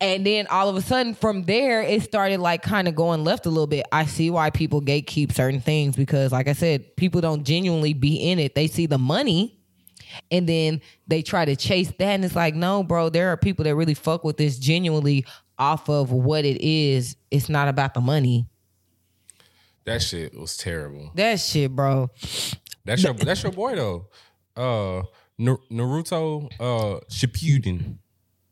and then all of a sudden from there it started like kind of going left a little bit I see why people gatekeep certain things because like I said people don't genuinely be in it they see the money and then they try to chase that and it's like no bro there are people that really fuck with this genuinely off of what it is. It's not about the money. That shit was terrible. that shit bro. That's your that's your boy though. Uh Naruto uh Shippuden.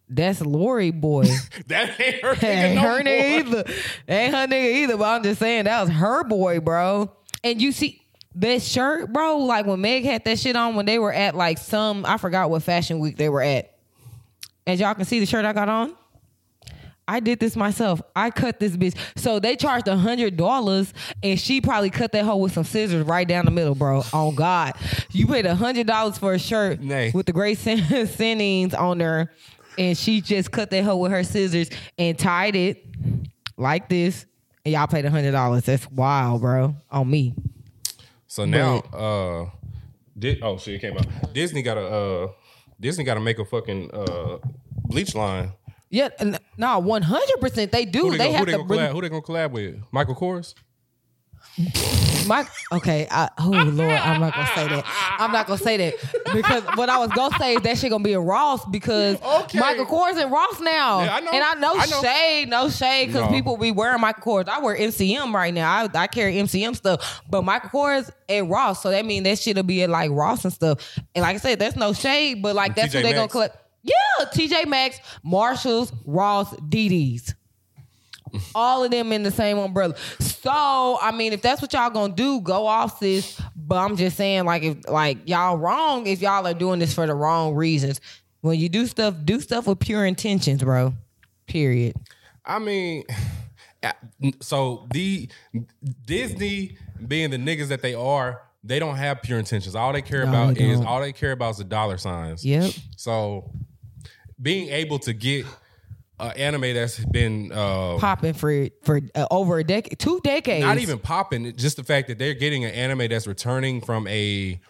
that's Lori boy. [laughs] That ain't her [laughs] nigga ain't no her nigga either. Ain't her nigga either but I'm just saying that was her boy bro. And you see that shirt bro like when Meg had that shit on when they were at like some I forgot what fashion week they were at as y'all can see the shirt I got on I did this myself. I cut this bitch. So they charged a hundred dollars, and she probably cut that hole with some scissors right down the middle, bro. Oh God, you paid a hundred dollars for a shirt Nay. with the great sin- [laughs] sinnings on there, and she just cut that hole with her scissors and tied it like this. And y'all paid a hundred dollars. That's wild, bro. On me. So now uh Di- oh shit it came out. Disney got a uh Disney got to make a fucking uh bleach line. Yeah, no, one hundred percent. They do. Who They, they, gonna, have who they to gonna bring collab? Who they gonna collab with? Michael Kors? My okay, I, oh Lord, I'm not gonna say that. I'm not gonna say that because what I was gonna say is that shit gonna be a Ross because Okay. Michael Kors and Ross now, Yeah, I know. and I know, I know. shade, no shade because No. people be wearing Michael Kors. I wear MCM right now. I, I carry MCM stuff, but Michael Kors and Ross, so that means that shit'll be at like Ross and stuff. And like I said, that's no shade, but like that's TJ what they gonna Maxx. collect. Yeah, TJ Maxx, Marshalls, Ross, DD's all of them in the same umbrella. So, I mean, if that's what y'all gonna do, go off sis. But I'm just saying, like, if like y'all wrong if y'all are doing this for the wrong reasons. When you do stuff, do stuff with pure intentions, bro. Period. I mean, [sighs] so the Disney being the niggas that they are, they don't have pure intentions. All they care No, about they is all they care about is the dollar signs. Yep. So being able to get an anime that's been uh, Popping for for uh, over a decade, two decades. not even popping, just the fact that they're getting an anime that's returning from a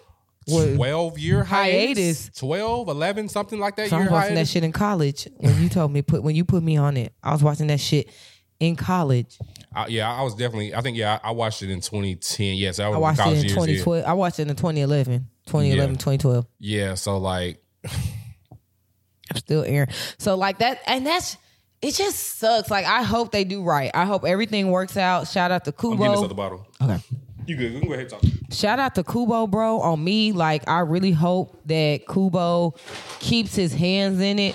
What? 12 year hiatus, Hiatus. 12, 11, something like that. So I was watching that shit in college when you told me put when you put me on it. I was watching that shit in college. I- yeah, I was definitely, I think, yeah, I I watched it in 2010. Yes, I was I watched it in years, yeah. 2012. I watched it in 2011, 2011, Yeah. 2012. Yeah, so like, [laughs] I'm still airing. So like that, and that's it. Just sucks. Like I hope they do right. I hope everything works out. Shout out to Kubo. I'm getting this other bottle. Okay. You good? You go ahead talk. Shout out to Kubo, bro. On me, like I really hope that Kubo keeps his hands in it.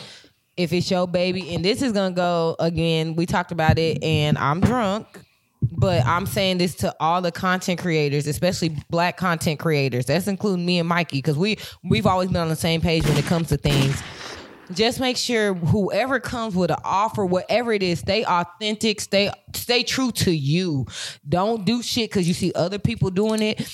If it's your baby, and this is gonna go again. We talked about it, and I'm drunk. But I'm saying this to all the content creators, especially black content creators. That's including me and Mikey, because we we've always been on the same page when it comes to things. Just make sure whoever comes with an offer, whatever it is, stay authentic, stay stay true to you. Don't do shit because you see other people doing it.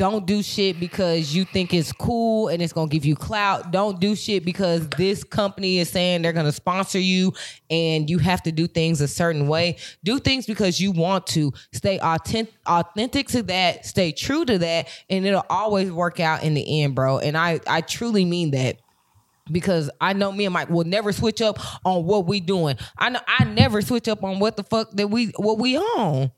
Don't do shit because you think it's cool and it's gonna give you clout. Don't do shit because this company is saying they're gonna sponsor you and you have to do things a certain way. Do things because you want to. Stay authentic, authentic to that. Stay true to that, and it'll always work out in the end, bro. And I I truly mean that because I know me and Mike will never switch up on what we doing. I know I never switch up on what the fuck that we what we on.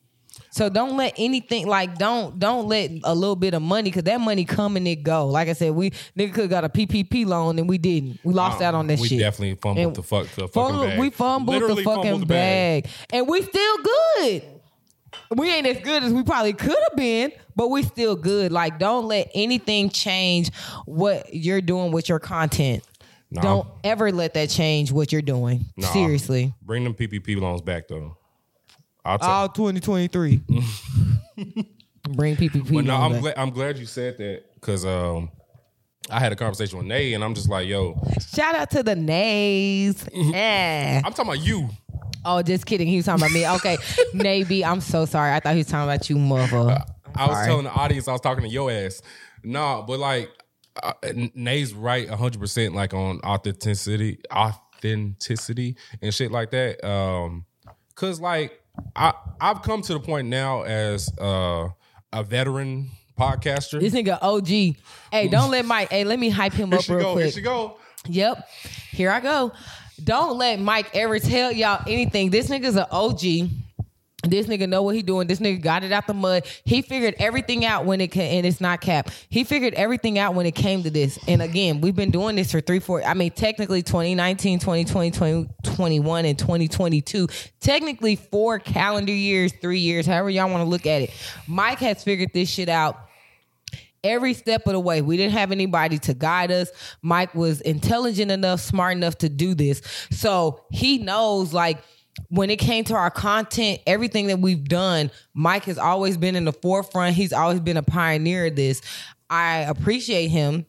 So don't let anything like don't don't let a little bit of money because that money come and it go. Like I said, we nigga could got a PPP loan and we didn't. We lost out on that we shit. definitely fumbled And the fuck the fucking Fumbled- bag. We fumbled Literally the fucking fumbled the bag. and we still good. We ain't as good as we probably could have been, but we still good. Like, don't let anything change what you're doing with your content. Nah. Don't ever let that change what you're doing. Nah. Seriously. Bring them PPP loans back though. I'll take. All 2023. [laughs] Bring PPP. But no, I'm back. glad. I'm glad you said that because um, I had a conversation with Nay, and I'm just like, yo, Shout out to the nays. [laughs] Eh. I'm talking about you. Oh, just kidding. He was talking about me. Okay, [laughs] maybe. I'm so sorry. I thought he was talking about you, mother. I was telling the audience I was talking to your ass. No, but like uh, Nay's right 100 percent like on authenticity, authenticity and shit like that. Um, cause like I I've come to the point now as uh, a veteran podcaster. This nigga OG. Hey, don't let Mike. Hey, let me hype him up real go. Here she go. Yep. Here I go. Don't let Mike ever tell y'all anything. This nigga's an OG. This nigga know what he doing. This nigga got it out the mud. He figured everything out when it can, and it's not cap. He figured everything out when it came to this. And again, we've been doing this for three, four. I mean, technically 2019, 2020, 2021, and 2022. Technically four calendar years, three years, however y'all want to look at it. Mike has figured this shit out every step of the way. We didn't have anybody to guide us. Mike was intelligent enough, smart enough to do this. So he knows like when it came to our content, everything that we've done, Mike has always been in the forefront. He's always been a pioneer of this. I appreciate him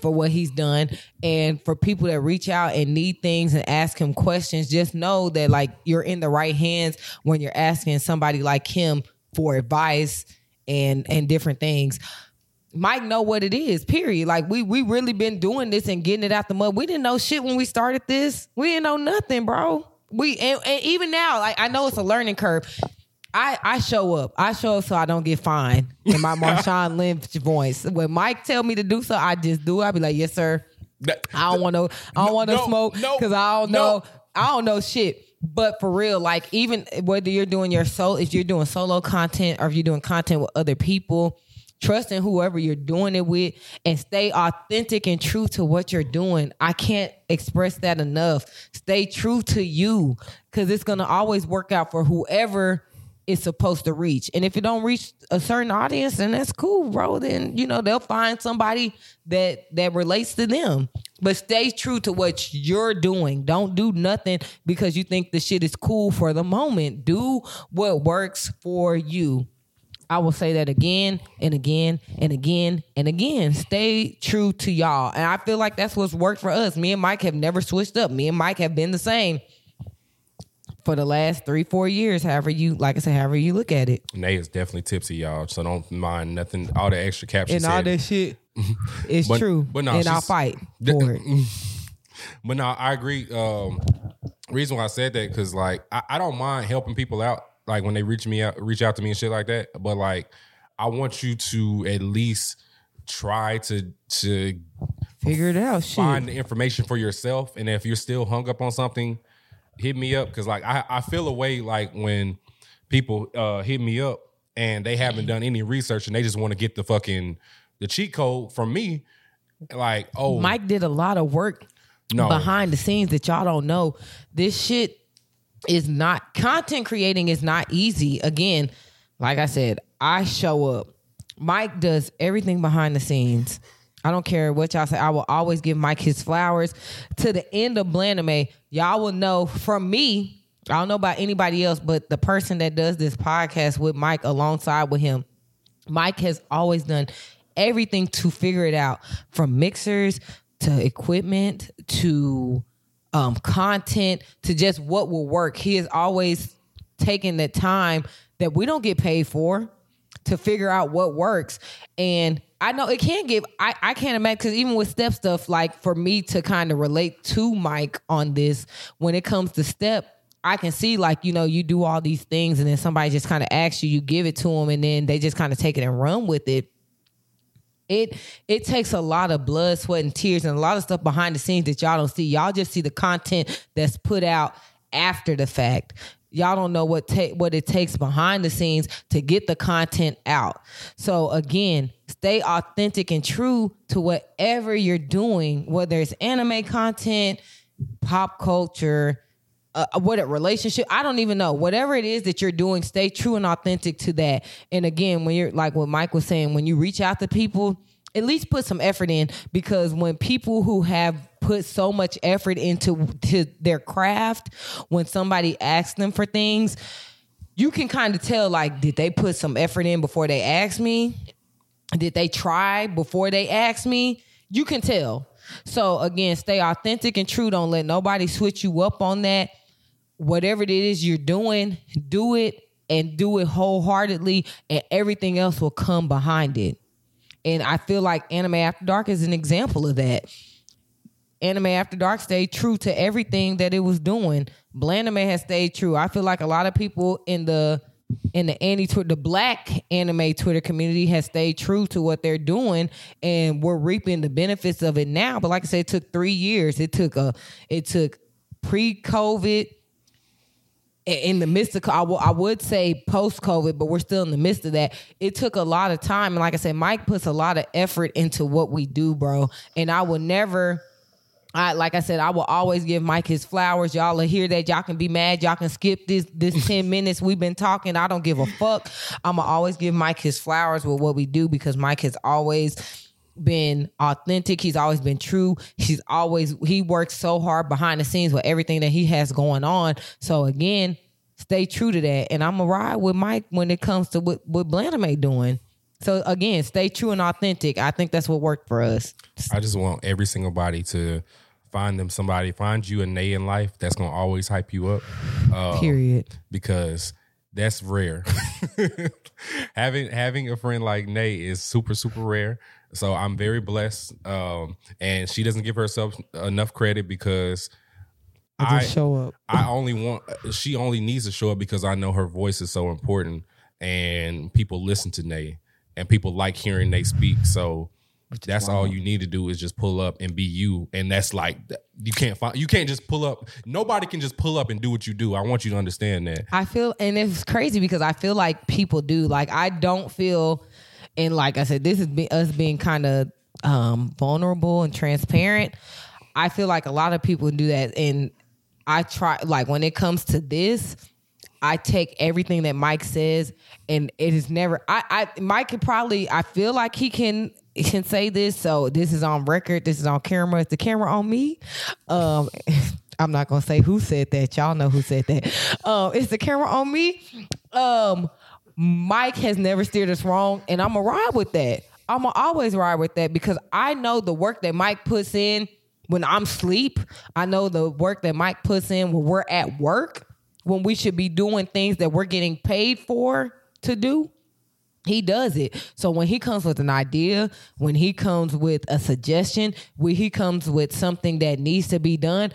for what he's done and for people that reach out and need things and ask him questions just know that like you're in the right hands when you're asking somebody like him for advice and and different things Mike know what it is. Period. Like we we really been doing this and getting it out the mud. We didn't know shit when we started this. We didn't know nothing, bro. We and, and even now, like I know it's a learning curve. I I show up. I show up so I don't get fined in my [laughs] Marshawn Lynch voice. When Mike tell me to do so, I just do. it. I be like, yes, sir. That- I don't want to. I don't want to no, smoke no, because I don't no. know. I don't know shit. But for real, like even whether you're doing your soul, if you're doing solo content or if you're doing content with other people, trust in whoever you're doing it with and stay authentic and true to what you're doing. I can't express that enough. Stay true to you because it's gonna always work out for whoever is supposed to reach. And if it don't reach a certain audience, then that's cool, bro. Then you know they'll find somebody that that relates to them. But stay true to what you're doing. Don't do nothing because you think the shit is cool for the moment. Do what works for you. I will say that again and again and again and again. Stay true to y'all. And I feel like that's what's worked for us. Me and Mike have never switched up. Me and Mike have been the same for the last three, four years, however you like I said, however you look at it. Nay is definitely tipsy, y'all. So don't mind nothing. All the extra captions. And all that shit [laughs] is But- true. but no, and I'll fight [laughs] for it. But no, I agree. Um, reason why I said that because like I, I don't mind helping people out, like when they reach me out, reach out to me and shit like that. But like, I want you to at least try to to Figure it out. Shit. find the information for yourself. And if you're still hung up on something, hit me up because like I, I feel a way like when people uh, hit me up and they haven't done any research and they just want to get the fucking the cheat code from me. Like, oh, Mike did a lot of work no, behind the scenes that y'all don't know. This shit is not content creating is not easy. Again, like I said, I show up. Mike does everything behind the scenes. I don't care what y'all say. I will always give Mike his flowers. To the end of Blandame, y'all will know from me. I don't know about anybody else, but the person that does this podcast with Mike alongside with him, Mike has always done everything to figure it out from mixers to equipment to um, content to just what will work. He is always taking the time that we don't get paid for to figure out what works. And I know it can give, I, I can't imagine, because even with step stuff, like for me to kind of relate to Mike on this, when it comes to step, I can see like, you know, you do all these things and then somebody just kind of asks you, you give it to them and then they just kind of take it and run with it it it takes a lot of blood, sweat, and tears, and a lot of stuff behind the scenes that y'all don't see. Y'all just see the content that's put out after the fact. Y'all don't know what ta- what it takes behind the scenes to get the content out. So again, stay authentic and true to whatever you're doing, whether it's anime content, pop culture, uh, what a relationship i don't even know whatever it is that you're doing stay true and authentic to that and again when you're like what mike was saying when you reach out to people at least put some effort in because when people who have put so much effort into to their craft when somebody asks them for things you can kind of tell like did they put some effort in before they asked me? Did they try before they asked me? You can tell. So again, stay authentic and true. Don't let nobody switch you up on that. Whatever it is you're doing, do it and do it wholeheartedly, and everything else will come behind it. And I feel like Anime After Dark is an example of that. Anime After Dark stayed true to everything that it was doing. Blandame has stayed true. I feel like a lot of people in the in the anti the black anime Twitter community has stayed true to what they're doing, and we're reaping the benefits of it now. But like I said, it took three years. It took a it took pre COVID. In the midst of, I, w- I would say post COVID, but we're still in the midst of that. It took a lot of time, and like I said, Mike puts a lot of effort into what we do, bro. And I will never, I like I said, I will always give Mike his flowers. Y'all will hear that. Y'all can be mad. Y'all can skip this this [laughs] ten minutes we've been talking. I don't give a fuck. I'ma always give Mike his flowers with what we do because Mike has always been authentic. He's always been true. He's always he works so hard behind the scenes with everything that he has going on. So again, stay true to that. And I'm a ride with Mike when it comes to what what Blandame doing. So again, stay true and authentic. I think that's what worked for us. I just want every single body to find them somebody, find you a Nay in life that's gonna always hype you up. Uh, Period. because that's rare. [laughs] having having a friend like Nay is super super rare. So I'm very blessed. Um, and she doesn't give herself enough credit because I just show up. I only want she only needs to show up because I know her voice is so important and people listen to Nay and people like hearing Nay speak. So that's all you need to do is just pull up and be you. And that's like you can't find you can't just pull up. Nobody can just pull up and do what you do. I want you to understand that. I feel, and it's crazy because I feel like people do. Like I don't feel, and like I said, this is be, us being kind of um, vulnerable and transparent. I feel like a lot of people do that, and I try. Like when it comes to this, I take everything that Mike says, and it is never. I, I Mike could probably. I feel like he can can say this, so this is on record. This is on camera. Is the camera on me? Um, [laughs] I'm not gonna say who said that. Y'all know who said that. Um, is the camera on me? Um, Mike has never steered us wrong, and I'm gonna ride with that. I'm gonna always ride with that because I know the work that Mike puts in when I'm sleep. I know the work that Mike puts in when we're at work, when we should be doing things that we're getting paid for to do. He does it. So when he comes with an idea, when he comes with a suggestion, when he comes with something that needs to be done,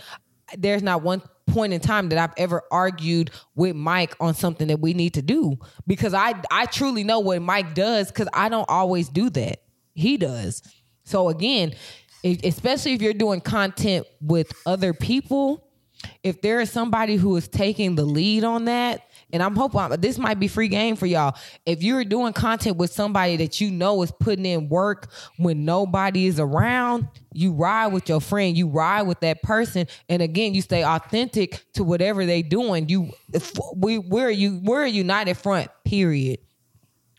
there's not one point in time that I've ever argued with Mike on something that we need to do because I I truly know what Mike does cuz I don't always do that. He does. So again, especially if you're doing content with other people, if there is somebody who is taking the lead on that, and I'm hoping this might be free game for y'all. If you're doing content with somebody that you know is putting in work when nobody is around, you ride with your friend, you ride with that person, and again, you stay authentic to whatever they doing. You, we, we're you, we're a united front. Period.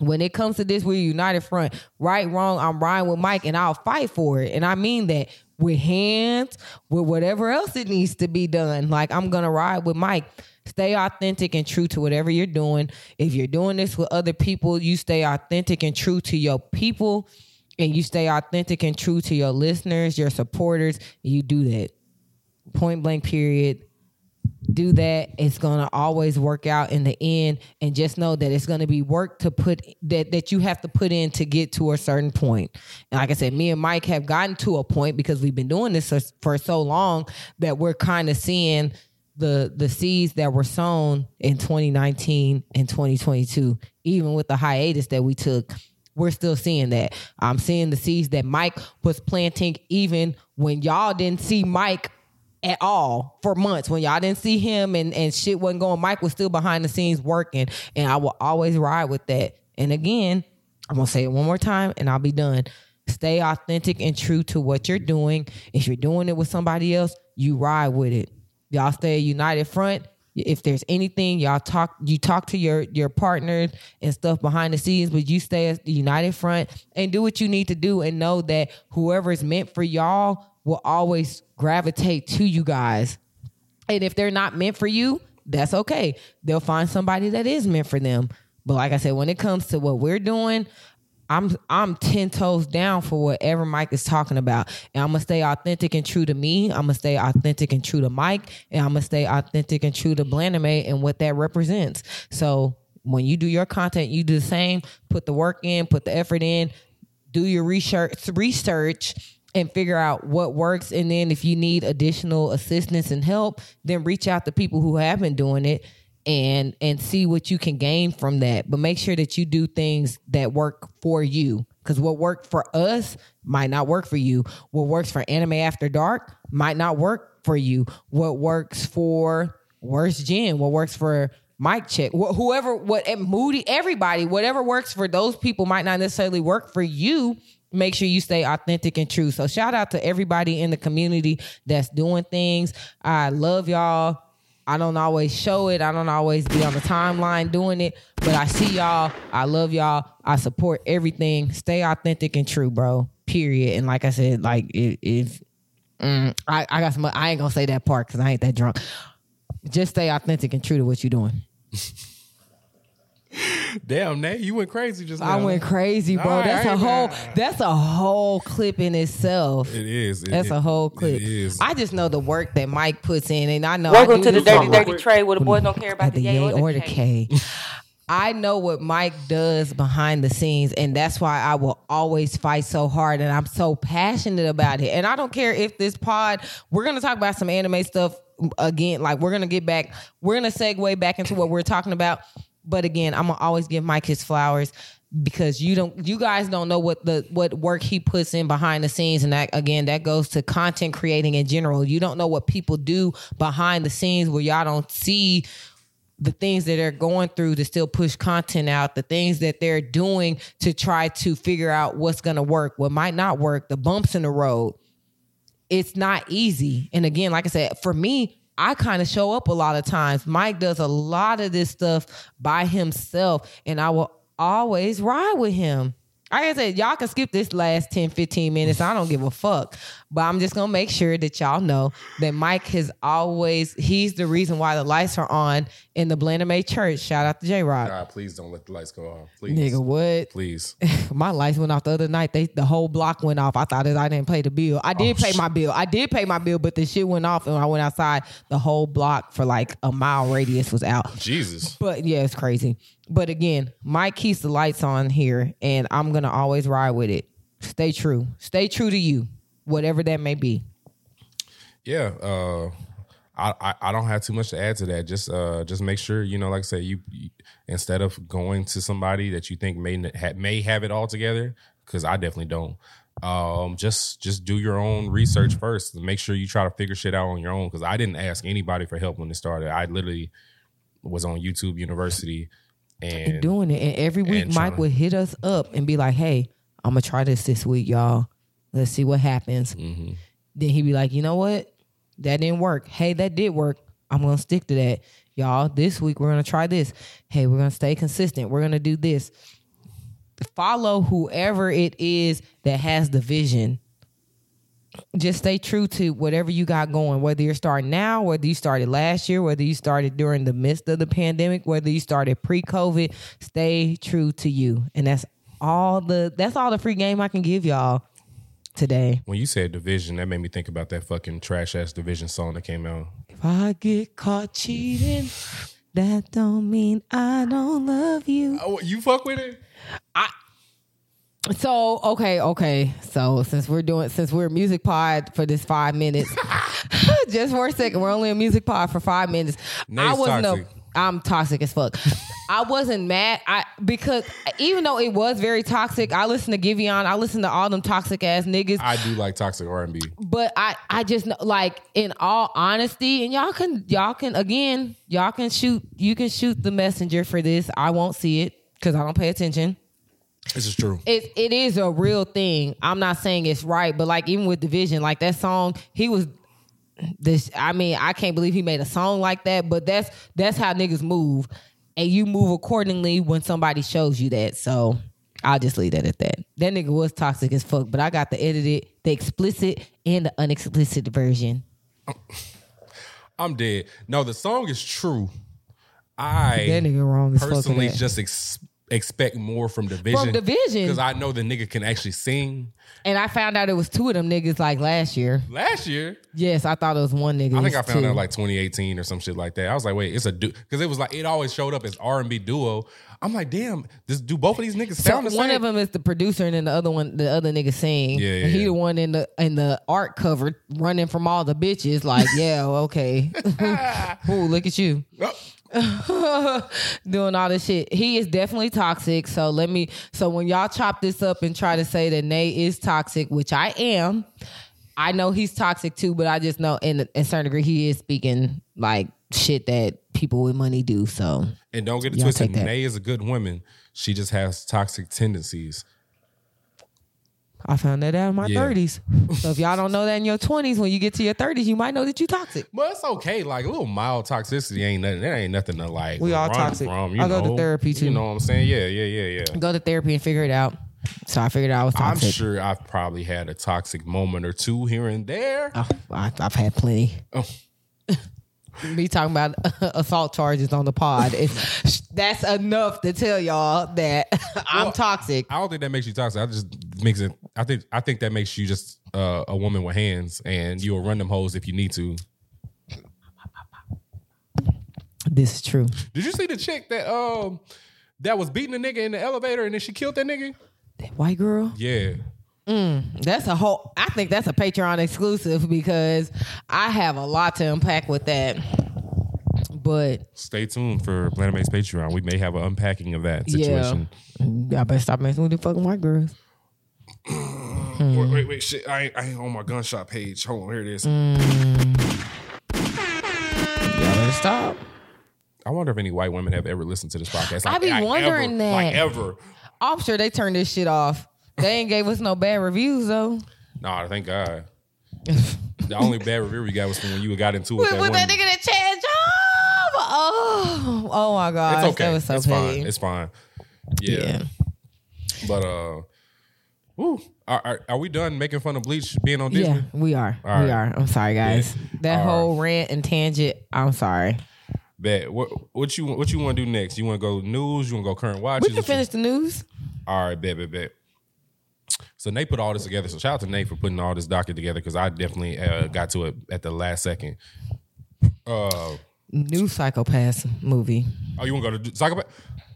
When it comes to this, we're united front. Right, wrong, I'm riding with Mike, and I'll fight for it. And I mean that with hands, with whatever else it needs to be done. Like I'm gonna ride with Mike. Stay authentic and true to whatever you're doing. If you're doing this with other people, you stay authentic and true to your people, and you stay authentic and true to your listeners, your supporters. You do that. Point blank. Period do that it's going to always work out in the end and just know that it's going to be work to put that that you have to put in to get to a certain point. and like i said me and mike have gotten to a point because we've been doing this for so long that we're kind of seeing the the seeds that were sown in 2019 and 2022 even with the hiatus that we took we're still seeing that. I'm seeing the seeds that Mike was planting even when y'all didn't see Mike at all for months when y'all didn't see him and, and shit wasn't going. Mike was still behind the scenes working, and I will always ride with that. And again, I'm gonna say it one more time, and I'll be done. Stay authentic and true to what you're doing. If you're doing it with somebody else, you ride with it. Y'all stay united front. If there's anything y'all talk, you talk to your your partners and stuff behind the scenes, but you stay as the united front and do what you need to do, and know that whoever is meant for y'all will always gravitate to you guys. And if they're not meant for you, that's okay. They'll find somebody that is meant for them. But like I said, when it comes to what we're doing, I'm I'm ten toes down for whatever Mike is talking about, and I'm gonna stay authentic and true to me. I'm gonna stay authentic and true to Mike, and I'm gonna stay authentic and true to Blandame and what that represents. So when you do your content, you do the same. Put the work in, put the effort in, do your research research and figure out what works and then if you need additional assistance and help then reach out to people who have been doing it and and see what you can gain from that but make sure that you do things that work for you because what worked for us might not work for you what works for anime after dark might not work for you what works for worst gen what works for Mike check. Wh- whoever, what eh, Moody, everybody, whatever works for those people might not necessarily work for you. Make sure you stay authentic and true. So shout out to everybody in the community that's doing things. I love y'all. I don't always show it. I don't always be on the timeline doing it, but I see y'all. I love y'all. I support everything. Stay authentic and true, bro. Period. And like I said, like it, if mm, I, I got some, I ain't gonna say that part because I ain't that drunk. Just stay authentic and true to what you're doing. [laughs] Damn, Nate, you went crazy just now. I went crazy, bro. All that's a whole man. that's a whole clip in itself. It is. It- That's it- a whole clip. It is. I just know the work that Mike puts in, and I know. I Welcome do to the Dirty Dirty Trade where the boys don't care about at the yay or the K. K. I know what Mike does behind the scenes, and that's why I will always fight so hard, and I'm so passionate about it. And I don't care if this pod, we're gonna talk about some anime stuff again. Like we're gonna get back, we're gonna segue back into what we're talking about. But again, I'm gonna always give Mike his flowers because you don't, you guys don't know what the what work he puts in behind the scenes, and that again, that goes to content creating in general. You don't know what people do behind the scenes where y'all don't see the things that they're going through to still push content out, the things that they're doing to try to figure out what's going to work, what might not work, the bumps in the road. It's not easy. And again, like I said, for me, I kind of show up a lot of times. Mike does a lot of this stuff by himself, and I will always ride with him. Like I said, y'all can skip this last 10, 15 minutes. I don't give a fuck. But I'm just gonna make sure that y'all know that Mike has always, he's the reason why the lights are on in the Blandame church. Shout out to J Rock. God, please don't let the lights go off. Please. Nigga, what? Please. [laughs] My lights went off the other night. They the whole block went off. I thought that I didn't pay the bill. I did Oh, pay shit. my bill. I did pay my bill, but the shit went off and when I went outside. The whole block for like a mile radius was out. Jesus. But yeah, it's crazy. But again, Mike keeps the lights on here, and I'm gonna always ride with it. Stay true. Stay true to you, whatever that may be. Yeah. Uh I, I, I don't have too much to add to that. Just uh, just make sure you know, like I said, you, you instead of going to somebody that you think may may have it all together, because I definitely don't. Um, just just do your own research first. Make sure you try to figure shit out on your own. Because I didn't ask anybody for help when it started. I literally was on YouTube University, And and doing it, and every week and Mike would hit us up and be like, "Hey, I'm gonna try this this week, y'all. Let's see what happens." Mm-hmm. Then he'd be like, "You know what? That didn't work. Hey, that did work. I'm gonna stick to that, y'all. This week we're gonna try this. Hey, we're gonna stay consistent. We're gonna do this. Follow whoever it is that has the vision." Just stay true to whatever you got going, whether you're starting now, whether you started last year, whether you started during the midst of the pandemic, whether you started pre-COVID, stay true to you. And that's all the that's all the free game I can give y'all today. when you said division, that made me think about that fucking trash ass division song that came out. If I get caught cheating, that don't mean I don't love you. Oh, you fuck with it? So okay, okay. So since we're doing since we're a music pod for this five minutes, [laughs] [laughs] just for a second, we're only a music pod for five minutes. I wasn't toxic. a I'm toxic as fuck. [laughs] I wasn't mad. I because even though it was very toxic, I listened to Giveon, I listened to all them toxic ass niggas. I do like toxic R and B. but I I just know, like in all honesty, and y'all can y'all can again y'all can shoot you can shoot the messenger for this. I won't see it because I don't pay attention This is true. it it is a real thing. I'm not saying it's right, but like even with Division, like that song, he was this. I mean, I can't believe he made a song like that. But that's that's how niggas move, and you move accordingly when somebody shows you that. So I'll just leave that at that. That nigga was toxic as fuck, but I got the edited, the explicit and the unexplicit version. [laughs] I'm dead. No, the song is true. I That nigga wrong as fuck for personally just ex- expect more from division. From Division. because I know the nigga can actually sing. And I found out it was two of them niggas like last year. Last year, Yes, I thought it was one nigga. I think I found two. out like 2018 or some shit like that. I was like, wait, it's a dude because it was like it always showed up as R and B duo. I'm like, damn, this do both of these niggas So the one same? of them is the producer, and then the other one, the other nigga sing. Yeah, yeah, he yeah. the one in the in the art cover running from all the bitches. Like, [laughs] yeah, okay. [laughs] Ooh, look at you Oh, [laughs] doing all this shit. He is definitely toxic. So let me. So when y'all chop this up and try to say that Nay is toxic, which I am, I know he's toxic too. But I just know in a certain degree he is speaking like shit that people with money do. So and don't get it twisted. Nay is a good woman. She just has toxic tendencies. I found that out in my Yeah. 30s. So if y'all don't know that in your 20s, when you get to your 30s, you might know that you toxic. But it's okay. Like a little mild toxicity ain't nothing. That ain't nothing to like. We all toxic. From, you I go to therapy, too. You know what I'm saying? Yeah, yeah, yeah, yeah. Go to therapy and figure it out. So I figured out I was toxic. I'm sure I've probably had a toxic moment or two here and there. Oh, I, I've had plenty. Oh. [laughs] Me talking about [laughs] assault charges on the pod. [laughs] That's enough to tell y'all that I'm Well, toxic. I don't think that makes you toxic. I just makes it. I think. I think that makes you just uh, a woman with hands, and you'll run them hoes if you need to. This is true. Did you see the chick that um that was beating a nigga in the elevator and then she killed that nigga? That white girl. Yeah. That's a whole. I think that's a Patreon exclusive because I have a lot to unpack with that. But Stay tuned for Planet Base Patreon. We may have an unpacking of that situation. yeah, y'all better stop messing with the fucking white girls. Wait, wait, wait, shit. I I ain't on my gunshot page. Hold on, here it is. Y'all better stop. I wonder if any white women have ever listened to this podcast. I be wondering ever, that. Like ever. I'm sure they turned this shit off. They ain't gave us no bad reviews though. Nah, thank God. the only [laughs] bad review we got was from when you got into it. With, that with that nigga that Chad Job. Oh, oh my god, It's okay. That was so it's petty. fine. It's fine. Yeah. yeah. But uh, woo. Are, are, are we done making fun of Bleach being on Disney? Yeah, we are. All we right. are. I'm sorry, guys. That All whole rant and tangent. I'm sorry. Bet. What what you what you want to do next? You want to go news? You want to go current watches? We can finish the news. All right, bet, bet, bet. So Nate put all this together. So shout out to Nate for putting all this docket together because I definitely uh, got to it at the last second. Uh, New Psycho-Pass movie. oh, you want to go to Psycho-Pass?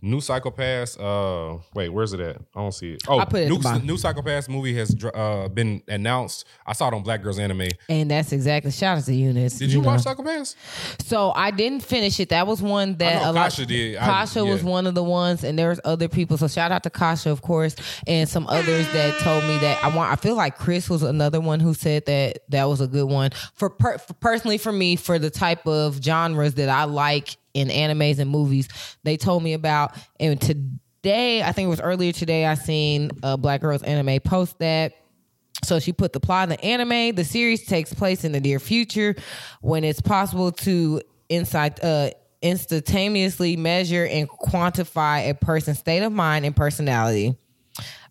New Psycho-Pass. Uh, wait, where's it at? I don't see it. Oh, I put it new, the new Psycho-Pass movie has uh, been announced. I saw it on Black Girls Anime. And that's exactly shout out to Eunice. Did you, know. watch Psycho-Pass? So I didn't finish it. That was one that I know a lot. Kasha did. I- Kasha was one of the ones, and there's other people. So shout out to Kasha, of course, and some others that told me that I want. I feel like Chris was another one who said that that was a good one for, per, for personally for me for the type of genres that I like in animes and movies. They told me about, and today I think it was earlier today I seen uh, Black Girls Anime post that. So she put the plot in the anime. The series takes place in the near future when it's possible to insight uh instantaneously measure and quantify a person's state of mind and personality.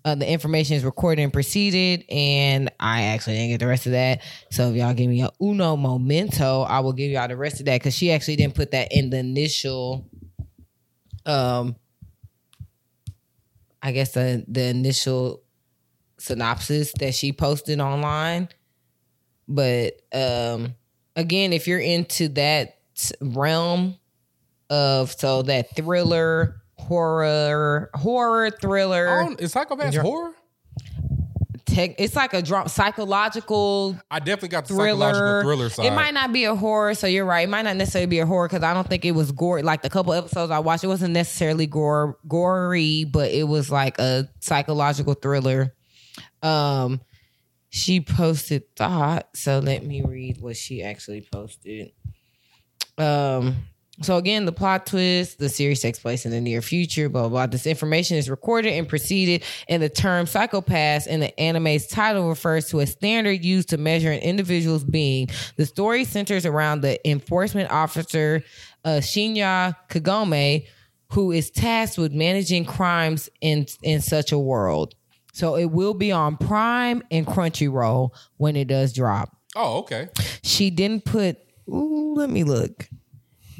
Uh, the information is recorded and preceded, and I actually didn't get the rest of that. So if y'all give me a uno momento, I will give y'all the rest of that because she actually didn't put that in the initial, um, I guess the the initial synopsis that she posted online. But um again, if you're into that realm of so that thriller, horror, horror thriller, Oh, is Psycho-Pass You're- horror? tech, it's like a drama, psychological I definitely got the thriller. psychological thriller side. It might not be a horror, so you're right. It might not necessarily be a horror because I don't think it was gore. Like the couple episodes I watched, it wasn't necessarily gore, gory, but it was like a psychological thriller. Um, she posted thought, so let me read what she actually posted. Um. So again, the plot twist: the series takes place in the near future. Blah blah. blah. This information is recorded and preceded, and the term "Psycho-Pass" in the anime's title refers to a standard used to measure an individual's being. The story centers around the enforcement officer uh, Shinya Kogami, who is tasked with managing crimes in in such a world. So it will be on Prime and Crunchyroll when it does drop Oh, okay. she didn't put Ooh, let me look.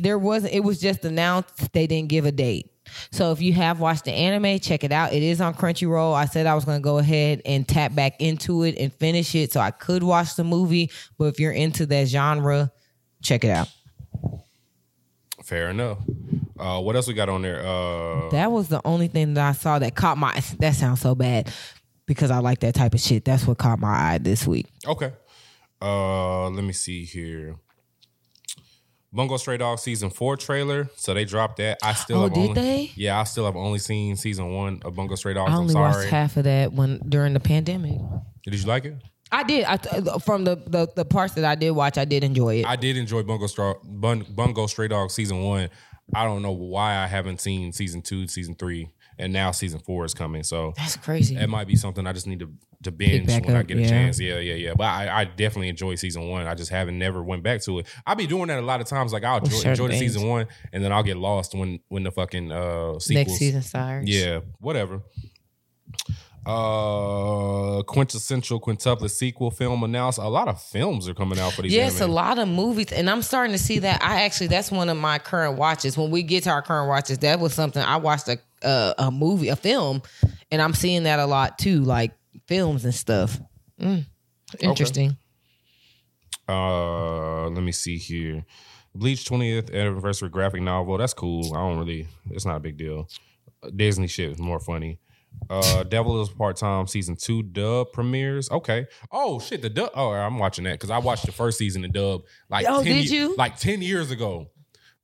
There wasn't. It was just announced. They didn't give a date. So if you have watched the anime, check it out. It is on Crunchyroll. I said I was going to go ahead and tap back into it and finish it, so I could watch the movie. But if you're into that genre, check it out. Fair enough. Uh, what else we got on there? Uh, That was the only thing that I saw that caught my. That sounds so bad because I like that type of shit. That's what caught my eye this week. okay. Uh, let me see here. Bungo Stray Dog season four trailer. So they dropped that. I still Oh, have did only, they? Yeah, I still have only seen season one of Bungo Stray Dogs. I I'm only sorry. watched half of that when during the pandemic. Did you like it? I did. I, from the, the the parts that I did watch, I did enjoy it. I did enjoy Bungo Stray Bun, Bungo Stray Dog season one. I don't know why I haven't seen season two, season three, and now season four is coming. So That's crazy. it might be something I just need to to binge when I up, get a yeah. chance. Yeah, yeah, yeah. But I, I definitely enjoy season one. I just haven't never went back to it. I'll be doing that a lot of times. Like I'll enjoy, enjoy the season one, and then I'll get lost when when the fucking uh sequels. Next season starts. Yeah, whatever. Uh, quintessential quintuplet sequel film announced. A lot of films are coming out for these. Yes, a lot of movies, and I'm starting to see that. I actually, that's one of my current watches. When we get to our current watches, that was something I watched a uh, a movie, a film, and I'm seeing that a lot too, like films and stuff. Mm, interesting. Uh, let me see here. Bleach 20th anniversary graphic novel. That's cool. I don't really. It's not a big deal. Disney shit is more funny. Uh, Devil is part time season two dub premieres. Okay. Oh shit, the dub. Oh, I'm watching that because I watched the first season of dub like Oh, 10 did ye- you? like ten years ago.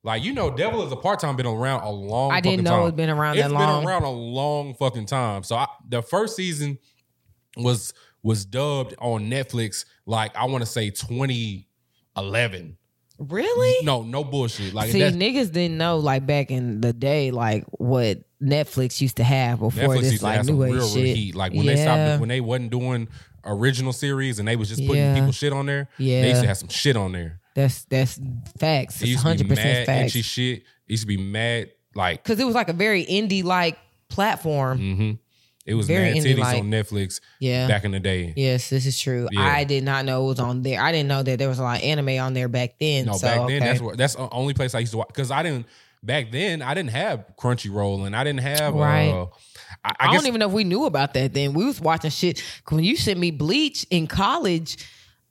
Like you know, Devil is a part time been around a long. I didn't fucking know time. it's been around It's that long. been around a long fucking time. So I, the first season was was dubbed on Netflix. Like I want to say 2011. Really? No, no bullshit. Like See, niggas didn't know like back in the day, like what Netflix used to have before Netflix this like new real, age real shit. heat. Like when they Yeah. stopped, when they wasn't doing original series and they was just putting Yeah. people shit on there. Yeah. they used to have some shit on there. That's that's facts. It It's used to be hundred mad percent facts. etchy shit. It used to be mad like Because it was like a very indie like platform. hmm It was Very mad titties like. on Netflix Yeah. back in the day. Yes, this is true. Yeah. I did not know it was on there. I didn't know that there was a lot of anime on there back then. No, so, back then okay. that's what that's the only place I used to watch because I didn't back then I didn't have Crunchyroll and I didn't have Right. Uh, I, I, I, guess don't even know if we knew about that then. We was watching shit when you sent me Bleach in college.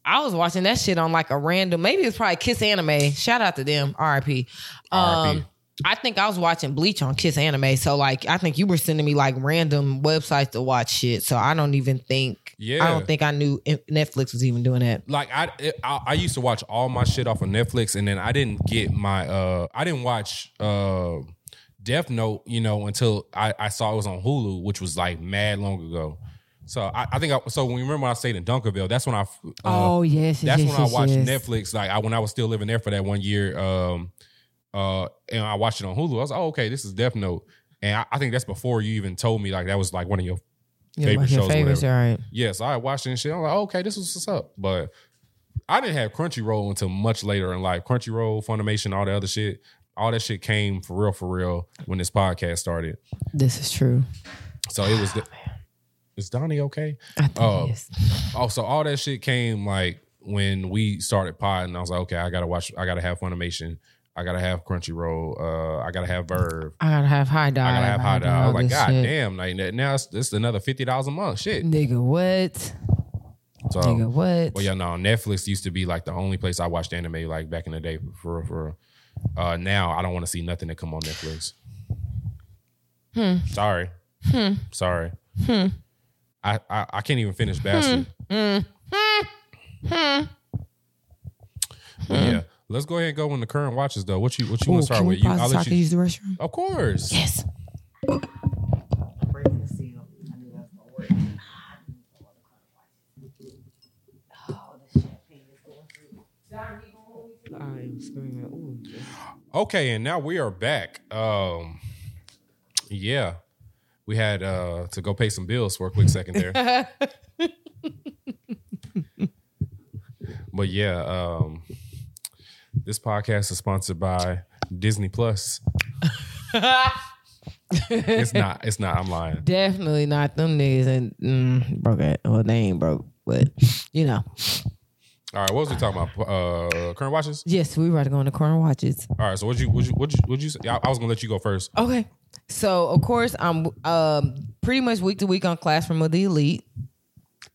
I was watching that shit on like a random, maybe it was probably Kiss Anime. Shout out to them, RIP. Um, RIP. I think I was watching Bleach on Kiss Anime. So like, I think you were sending me like random websites to watch shit. So I don't even think. Yeah. I don't think I knew Netflix was even doing that. like I, it- I I used to watch all my shit off of Netflix, and then I didn't get my uh I didn't watch uh Death Note, you know, until I, I saw it was on Hulu, which was like mad long ago. So I, I think I, so. When you remember when I stayed in Duncanville, that's when I uh, oh yes, that's yes, when I watched yes. Netflix. Like I, when I was still living there for that one year, um, uh, and I watched it on Hulu. I was like, oh, okay, this is Death Note, and I, I think that's before you even told me like that was like one of your Yeah, favorite like your shows or favorites, all right. Yes, I watched it and shit. I'm like, okay, this is what's up. But I didn't have Crunchyroll until much later in life. Crunchyroll, Funimation, all the other shit, all that shit came for real, for real when this podcast started. This is true. So it was. The, is Donnie okay? I think Oh. is. Oh, so all that shit came like when we started pod, and I was like, okay, I gotta watch. I gotta have Funimation. I gotta have Crunchyroll. Uh, I gotta have VRV. I gotta have HIDIVE. I gotta have Hot Dog. I was like, God shit. damn, like now it's, it's another fifty dollars a month. Shit. Nigga, what? So Nigga, what? Well, yeah, no. Netflix used to be like the only place I watched anime like back in the day. For for uh, now, I don't want to see nothing that come on Netflix. Hmm. Sorry. Sorry. I, I I can't even finish Bastard. Hmm. But yeah, let's go ahead and go in the current watches though. What you what you Ooh, want to start can with? You, I'll so I can use the restroom? Of course. Yes. Breaking the seal. I knew that was gonna work. I am screaming. Ooh. Okay, and now we are back. Um, yeah, we had uh to go pay some bills for a quick second there. [laughs] but yeah, um, this podcast is sponsored by Disney Plus. it's not. It's not. I'm lying. Definitely not them niggas and mm, broke it. Well, they ain't broke, but you know. All right, what was we talking about? Uh, current watches. Yes, we were about to go in the corner watches. All right, so what you what you what you what you say? I, I was gonna let you go first. Okay. So of course I'm um pretty much week to week on Classroom of the Elite.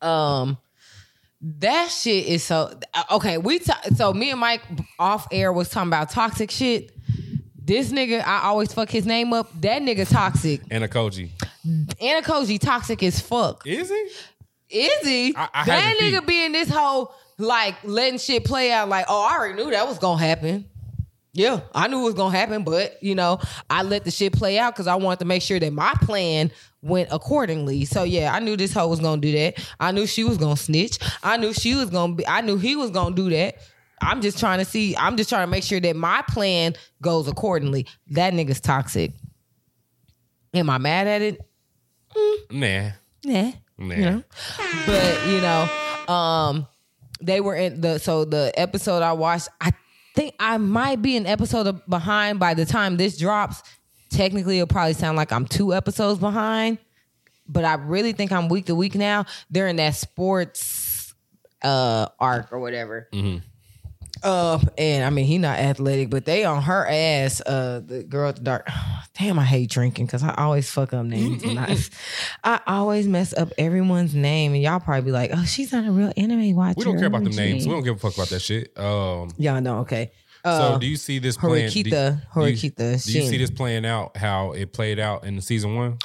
Um that shit is so okay. We so me and Mike off air was talking about toxic shit. This nigga, I always fuck his name up. That nigga toxic. Anna Koji. Anakoji toxic as fuck. Is he? Is he? I- I that nigga peeped. be in this whole like letting shit play out like, oh, I already knew that was gonna happen. Yeah, I knew it was gonna happen, but you know, I let the shit play out because I wanted to make sure that my plan went accordingly. So yeah, I knew this hoe was gonna do that. I knew she was gonna snitch. I knew she was gonna be. I knew he was gonna do that. I'm just trying to see. I'm just trying to make sure that my plan goes accordingly. That nigga's toxic. Am I mad at it? Nah. Nah. Nah. You know? But, you know, um, they were in the so the episode I watched, I think I might be an episode behind by the time this drops. Technically, it'll probably sound like I'm two episodes behind, but I really think I'm week to week now. They're in that sports uh arc or whatever. Uh, and I mean, he not athletic, but they on her ass. Uh, the girl at the dark. [sighs] Damn, I hate drinking because I always fuck up names. and I, [laughs] I always mess up everyone's name, and y'all probably be like, "Oh, she's not a real anime watcher." We don't care about them isn't names. We don't give a fuck about that shit. Um. Y'all know, okay. So Uh, do you see this playing? do- Horikita- do you- Horikita Do you see this playing out how it played out in the season one?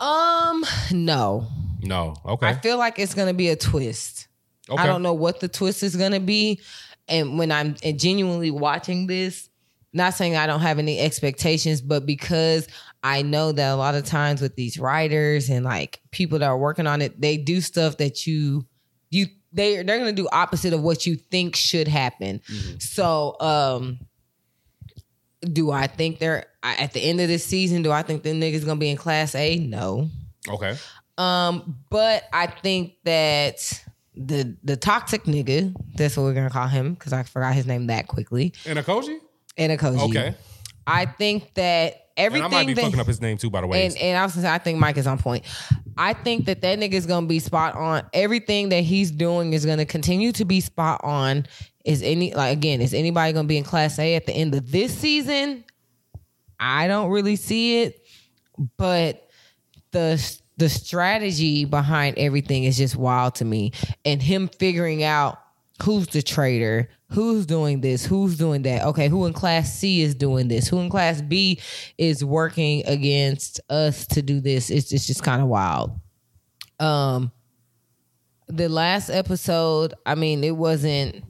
um, no, No. Okay. I feel like it's gonna be a twist. okay. I don't know what the twist is gonna be. And when I'm genuinely watching this, not saying I don't have any expectations, but because I know that a lot of times with these writers and like people that are working on it, they do stuff that you you they they're gonna do opposite of what you think should happen. So um do I think they're at the end of this season, do I think the niggas gonna be in class A? No. Okay. Um, but I think that the the toxic nigga, that's what we're gonna call him, because I forgot his name that quickly. And a Koji? Anakoji. Okay. I think that And everything I might be that, fucking up his name too, by the way. and and I was gonna say I think Mike is on point. I think that that nigga is gonna be spot on. Everything that he's doing is gonna continue to be spot on. Is any like again? Is anybody gonna be in Class A at the end of this season? I don't really see it, but the the strategy behind everything is just wild to me, and him figuring out who's the traitor, who's doing this, who's doing that. Okay, who in Class C is doing this? Who in Class B is working against us to do this? It's just, just kind of wild. Um, the last episode, I mean, it wasn't.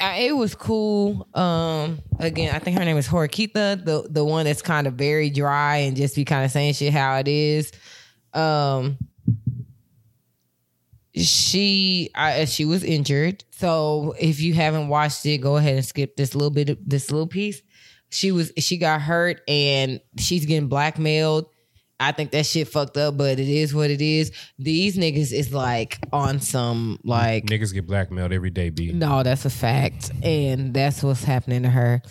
It was cool. Um, again, I think her name is Horikita, the the one that's kind of very dry and just be kind of saying shit how it is. Um, she I, she was injured, so if you haven't watched it, go ahead and skip this little bit of this little piece. She was she got hurt and she's getting blackmailed. I think that shit fucked up, but it is what it is. These niggas is like on some like Niggas get blackmailed every day, B. no, that's a fact, and that's what's happening to her.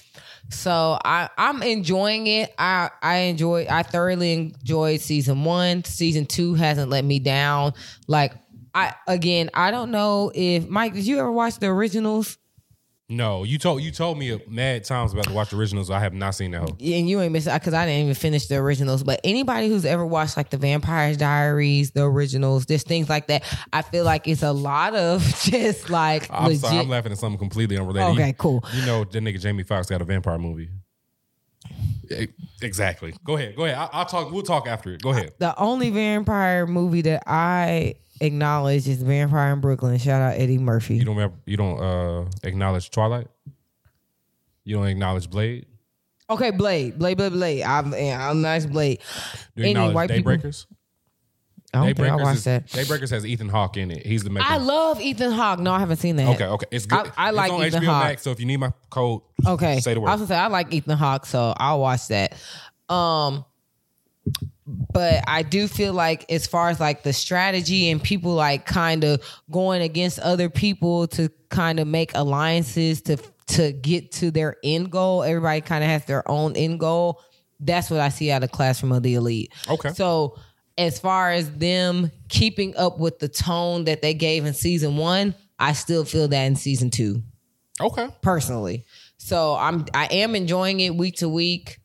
So I I'm enjoying it. I I enjoy. I thoroughly enjoyed season one. Season two hasn't let me down. Like I again, I don't know if Mike. Did you ever watch the originals? No, you told you told me mad times about to watch originals. I have not seen that. Whole. And you ain't missing because I didn't even finish the originals. But anybody who's ever watched like the Vampire Diaries, the originals, there's things like that. I feel like it's a lot of [laughs] just like I'm legit. sorry, I'm laughing at something completely unrelated. Okay, You- cool. You know, the nigga Jamie Foxx got a vampire movie. Exactly. Go ahead. Go ahead. I, I'll talk. We'll talk after it. Go ahead. the only vampire movie that I acknowledge is Vampire in Brooklyn. Shout out Eddie Murphy. You don't. You don't uh, acknowledge Twilight. You don't acknowledge Blade. okay, Blade, Blade, Blade, Blade. I'm, I'm nice Blade. You Any acknowledge white people- Daybreakers. I don't think I watched is, that. Daybreakers has Ethan Hawke in it. He's the maker. I love Ethan Hawke. No, I haven't seen that. okay, okay, it's good. I- I It's like on Ethan HBO Hawke. Max. So if you need my code, Okay. say the word. I was gonna say I like Ethan Hawke, so I'll watch that. Um but I do feel like as far as like the strategy and people like kind of going against other people to kind of make alliances to to get to their end goal. Everybody kind of has their own end goal. That's what I see out of Classroom of the Elite. Okay. So as far as them keeping up with the tone that they gave in season one, I still feel that in season two Okay. personally. So I'm I am enjoying it week to week.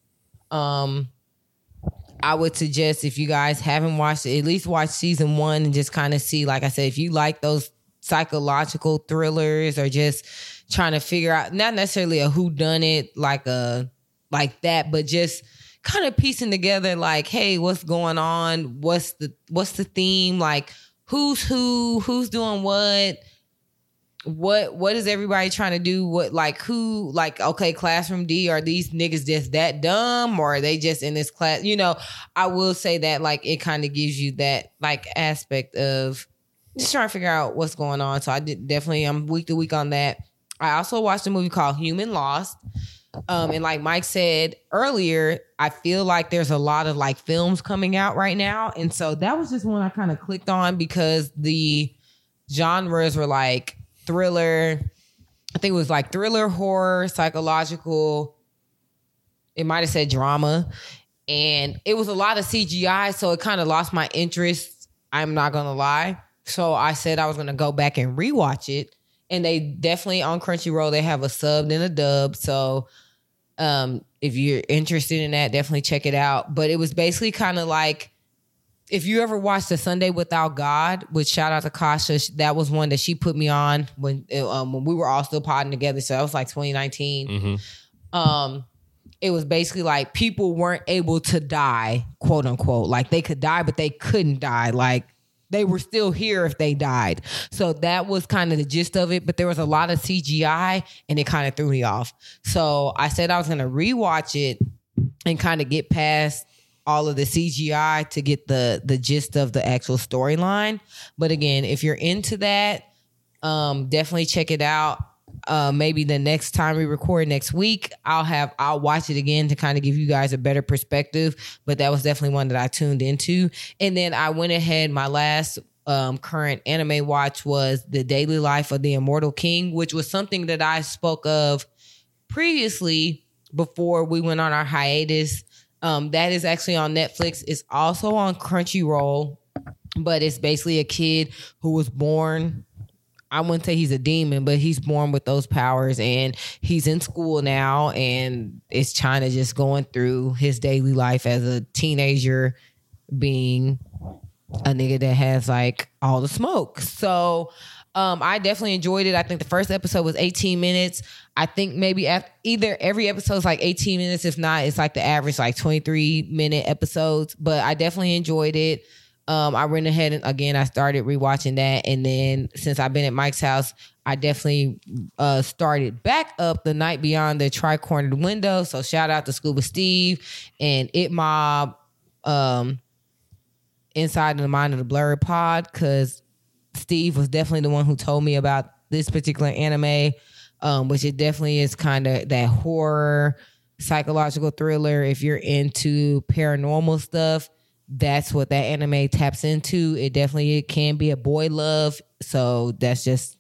Um I would suggest if you guys haven't watched it, at least watch season one and just kind of see, like I said, if you like those psychological thrillers or just trying to figure out not necessarily a who done it like a like that, but just kind of piecing together like, hey, what's going on? What's the what's the theme? Like who's who, who's doing what? What what is everybody trying to do? What like who like okay classroom d are these niggas just that dumb or are they just in this class? You know i will say that like it kind of gives you that like aspect of just trying to figure out what's going on. So i did definitely i'm week to week on that. I also watched a movie called human lost. Um and like mike said earlier i feel like there's a lot of like films coming out right now. And so that was just one i kind of clicked on because the genres were like thriller. I think it was like thriller, horror, psychological. It might have said drama. And it was a lot of CGI, so it kind of lost my interest. I'm not gonna lie. So I said I was gonna go back and rewatch it. And they definitely on Crunchyroll, they have a subbed and a dub. So um if you're interested in that, definitely check it out. But it was basically kind of like if you ever watched the Sunday Without God, which shout out to Kasha, that was one that she put me on when um, when we were all still podding together. So that was like 2019. Um, it was basically like people weren't able to die, quote unquote. Like they could die, but they couldn't die. Like they were still here if they died. So that was kind of the gist of it. But there was a lot of CGI, and it kind of threw me off. So I said I was gonna rewatch it and kind of get past all of the CGI to get the the gist of the actual storyline. But again, if you're into that, um, definitely check it out. Uh, maybe the next time we record next week, I'll have I'll watch it again to kind of give you guys a better perspective. But that was definitely one that I tuned into, and then I went ahead. My last um, current anime watch was the Daily Life of the Immortal King, which was something that I spoke of previously before we went on our hiatus. Um, that is actually on Netflix. It's also on Crunchyroll, but it's basically a kid who was born. I wouldn't say he's a demon, but he's born with those powers and he's in school now and it's China just going through his daily life as a teenager being a nigga that has like all the smoke. So um, I definitely enjoyed it. I think the first episode was 18 minutes. I think maybe af either every episode is like 18 minutes. If not, it's like the average like 23 minute episodes. But I definitely enjoyed it. Um, I went ahead and again I started rewatching that, and then since I've been at Mike's house, I definitely uh, started back up the night beyond the tri-cornered window. So shout out to Scuba Steve and It Mob. Um, inside the mind of the blurred pod because Steve was definitely the one who told me about this particular anime, um, which it definitely is kind of that horror psychological thriller. If you're into paranormal stuff, that's what that anime taps into. It definitely it can be a boy love, so that's just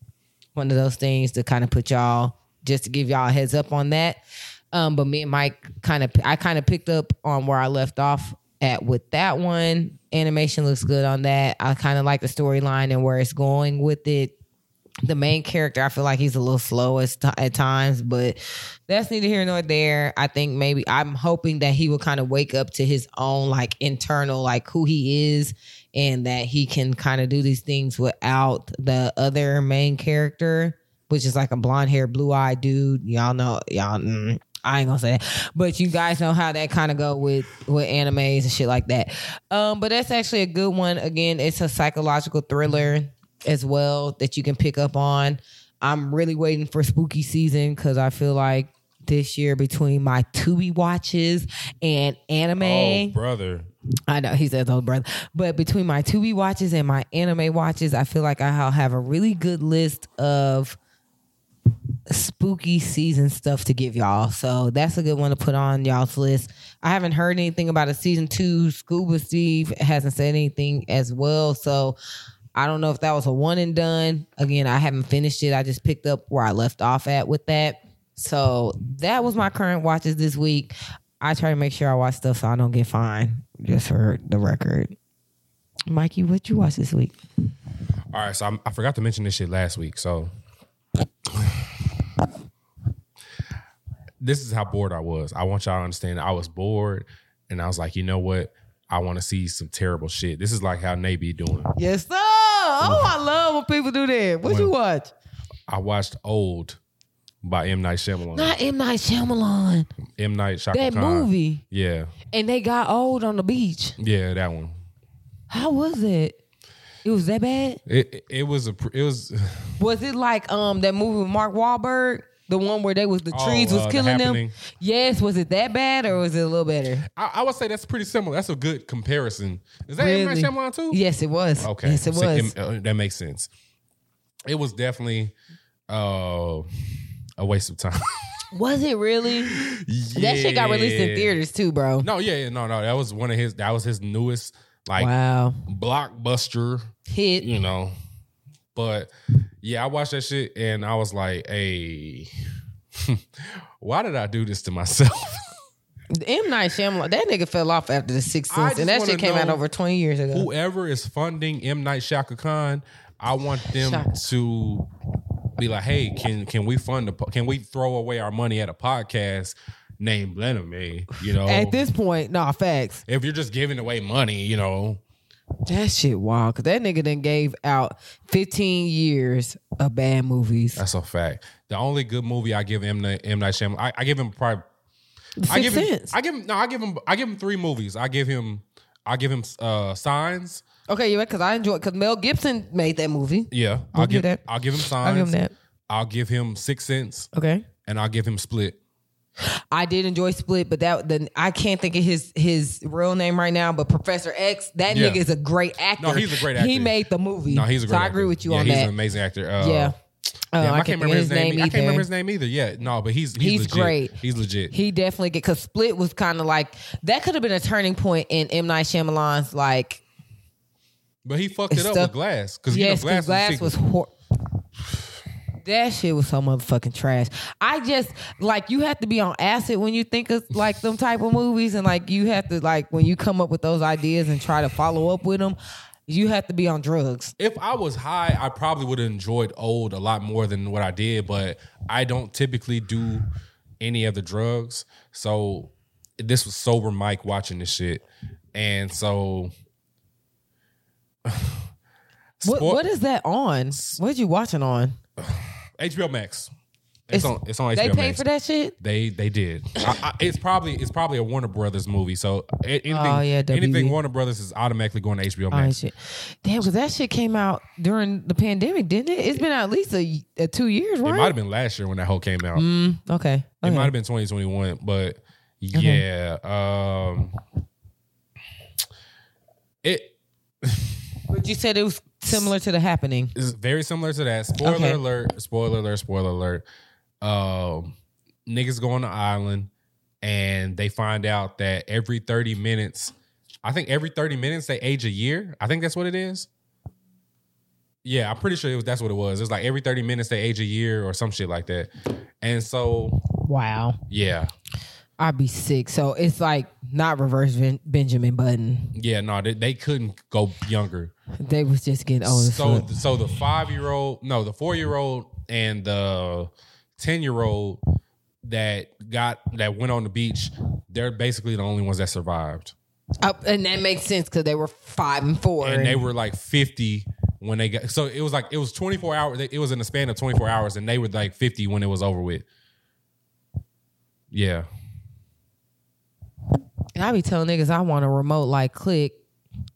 one of those things to kind of put y'all just to give y'all heads up on that. Um, but me and Mike kind of I kind of picked up on where I left off at with that one. Animation looks good on that. I kind of like the storyline and where it's going with it. The main character, I feel like he's a little slow at, at times, but that's neither here nor there. I think maybe I'm hoping that he will kind of wake up to his own like internal, like who he is, and that he can kind of do these things without the other main character, which is like a blonde hair, blue eyed dude. Y'all know, y'all. Mm, I ain't gonna say that, but you guys know how that kind of go with with animes and shit like that. Um, but that's actually a good one. Again, it's a psychological thriller as well that you can pick up on. I'm really waiting for spooky season because I feel like this year between my Tubi watches and anime. Oh, brother. I know he says, "Oh, brother," but between my Tubi watches and my anime watches, I feel like I'll have a really good list of spooky season stuff to give y'all. So that's a good one to put on y'all's list. I haven't heard anything about a season two. Scuba Steve hasn't said anything as well. So I don't know if that was a one and done. Again, I haven't finished it. I just picked up where I left off at with that. So that was my current watches this week. I try to make sure I watch stuff so I don't get fined, just for the record. Mikey, what you watch this week? All right, so I'm, I forgot to mention this shit last week. So this is how bored I was. I want y'all to understand. I was bored, and I was like, you know what? I want to see some terrible shit. This is like how Navy doing. Yes, sir. Oh, I love when people do that. What you watch? I watched Old by M Night Shyamalan. Not M Night Shyamalan. M Night Shaka That Khan. movie. Yeah, And they got old on the beach. yeah, that one. How was it? It was that bad? It it, it was a it was Was it like um that movie with Mark Wahlberg? The one where they was the Oh, trees was uh, The killing them. Yes, was it that bad or was it a little better? I, I would say that's pretty similar. That's a good comparison. Is that M Night Really? Shyamalan too? Yes, it was. Okay. Yes, it So, was. uh, that makes sense. It was definitely uh, a waste of time. [laughs] Was it really? That shit got released in theaters too, bro. No, yeah, yeah, no, no. That was one of his. That was his newest like Wow. blockbuster. Hit. You know, but yeah, I watched that shit and I was like, hey, [laughs] why did I do this to myself? [laughs] M Night Shyamalan, that nigga fell off after the Sixth Sense, and that shit came out over twenty years ago. Whoever is funding M Night Shaka Khan, I want them Shaka. to be like, hey, can can we fund a can we throw away our money at a podcast named Blenheim? You know, At this point, nah, facts. if you're just giving away money, you know, That shit wild. Cause that nigga then gave out fifteen years of bad movies. that's a fact. The only good movie I give M M Night Shyamalan, I, I give him probably. I Sixth give him. I give him no. I give him. I give him three movies. I give him. I give him uh Signs. okay, you right? Cause I enjoy. Cause Mel Gibson made that movie. Yeah, I'll We'll give give that. I'll give him Signs. I'll give him that. I'll give him Six Sense, Okay. and I'll give him Split. I did enjoy Split, but that the I can't think of his his real name right now. But Professor X, that Yeah. nigga is a great actor. No, he's a great actor. He made the movie. No, he's a great. So I agree with you yeah, on he's that. He's an amazing actor. Uh, yeah. Uh, damn, I, I can't remember his name. I can't remember his name either. Yeah, no, but he's he's, He's legit. great. He's legit. He definitely get because Split was kind of like that could have been a turning point in M Night Shyamalan's like but he fucked it up stuff- with Glass because yes, you know, Glass, Glass was, was hor- that shit was so motherfucking trash. I just like you have to be on acid when you think of like them type of movies, and like you have to like when you come up with those ideas and try to follow up with them, you have to be on drugs. if I was high, I probably would have enjoyed old a lot more than what I did. But I don't typically do any of the drugs, so this was sober Mike watching this shit, and so. [sighs] What Spoil- what is that on? What are you watching on? [sighs] [sighs] HBO Max? It's, It's- on. It's on HBO They Max. paid for that shit. They they did. I, I, it's probably it's probably a Warner Brothers movie. So a- anything Oh, yeah, WB. anything Warner Brothers is automatically going to HBO Oh, Max. shit. Damn, because that shit came out during the pandemic, didn't it? It's been at least a, a two years, It right? might have been last year when that whole came out. Okay. It okay. might have been 2021, but yeah. Um it But you said it was similar to the happening. is very similar to that. Spoiler Okay. alert, spoiler alert, spoiler alert. Um niggas go on the island and they find out that every 30 minutes, I think every 30 minutes they age a year. I think that's what it is. Yeah, I'm pretty sure it was that's what it was. It's like every 30 minutes they age a year or some shit like that. And so Wow. yeah. I'd be sick. So it's like not reverse ben- Benjamin Button. Yeah, no, they, they couldn't go younger. They was just getting old so so the five year old no the four year old and the ten year old that got that went on the beach they're basically the only ones that survived Uh, and that makes sense because they were five and four. and they were like 50 when they got so it was like it was 24 hours it was in the span of 24 hours and they were like 50 when it was over with yeah And I be telling niggas I want a remote like click,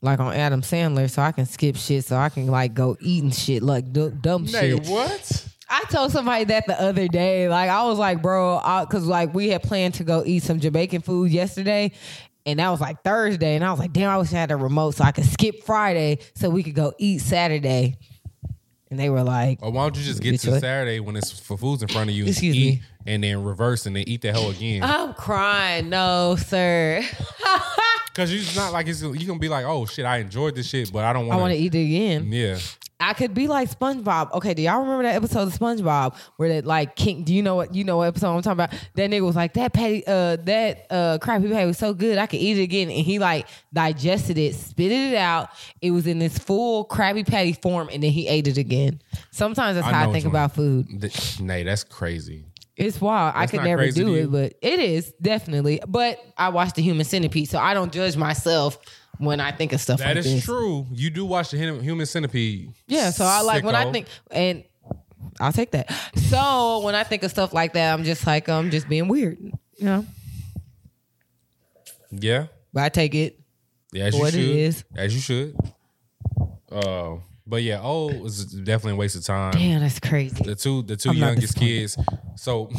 like on Adam Sandler, so I can skip shit, so I can like go eating shit like du- dumb shit. what I told somebody that the other day. Like I was like, bro, because like we had planned to go eat some Jamaican food yesterday. And that was like Thursday. And I was like, damn, I wish I had a remote so I could skip Friday so we could go eat Saturday. And they were like, or why don't you just get Bitch, to? Saturday when it's for foods in front of you and Excuse eat me. And then reverse and then eat the hell again I'm crying. No, sir. [laughs] Cause you're not like it's you gonna be like, oh shit, I enjoyed this shit, but I don't want. I want to eat it again. Yeah, I could be like SpongeBob. Okay, do y'all remember that episode of SpongeBob where that like King? Do you know what you know what episode I'm talking about? That nigga was like that patty, uh, that uh, Krabby Patty was so good I could eat it again, and he like digested it, spit it out. It was in this full Krabby Patty form, and then he ate it again. Sometimes that's I how I think about food. Th- Nay, that's crazy. It's wild. I could never do it, but it is definitely. But I watched the Human Centipede, so I don't judge myself when I think of stuff That like is this. true. You do watch the Human Centipede. Yeah, so I like when I think and I'll take that. So when I think of stuff like that, I'm just like I'm just being weird, you know. Yeah, But I take it. yeah, as What it you should. is. As you should. Uh, but yeah, oh, it was definitely a waste of time. Damn, that's crazy. the two the 2 I'm youngest kids. So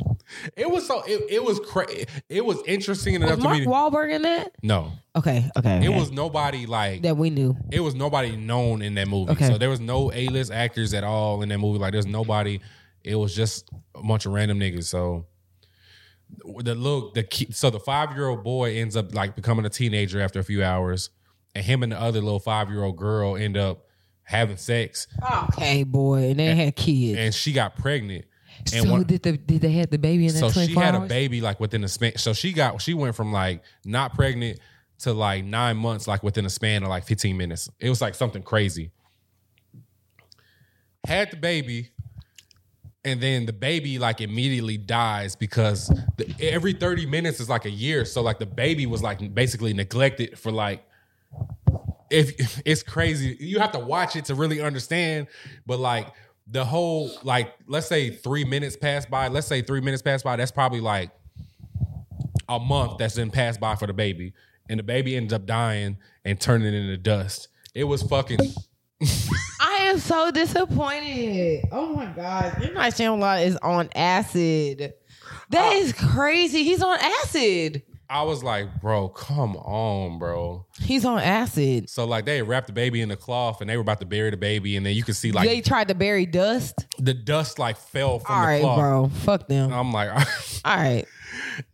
[laughs] it was so it, it was crazy. It was interesting enough Was to Mark me. to- Wahlberg in that? no, Okay, okay. it okay. was nobody like that we knew. it was nobody known in that movie. Okay. So there was no A list actors at all in that movie. Like there's nobody. It was just a bunch of random niggas. So the look the kid, so the five year old boy ends up like becoming a teenager after a few hours, and him and the other little five year old girl end up having sex, Okay, boy, and they had kids. and she got pregnant. And so one- did the did they have the baby in that so 24 she had a baby like within the span. So she got she went from like not pregnant to like nine months, like within a span of like 15 minutes. It was like something crazy. Had the baby, and then the baby like immediately dies because the, every 30 minutes is like a year. So like the baby was like basically neglected for like if it's crazy. You have to watch it to really understand. But like the whole like let's say three minutes pass by. Let's say three minutes pass by. That's probably like a month that's been passed by for the baby, and the baby ends up dying and turning into dust. It was fucking. [laughs] I am so disappointed. Oh my god, saying a lot is on acid. That Uh, is crazy. He's on acid. I was like, bro, come on, bro. He's on acid. So like they wrapped the baby in the cloth and they were about to bury the baby, and then you could see like they tried to bury dust. the dust like fell from All the right, cloth. bro. Fuck them. I'm like, [laughs] All right.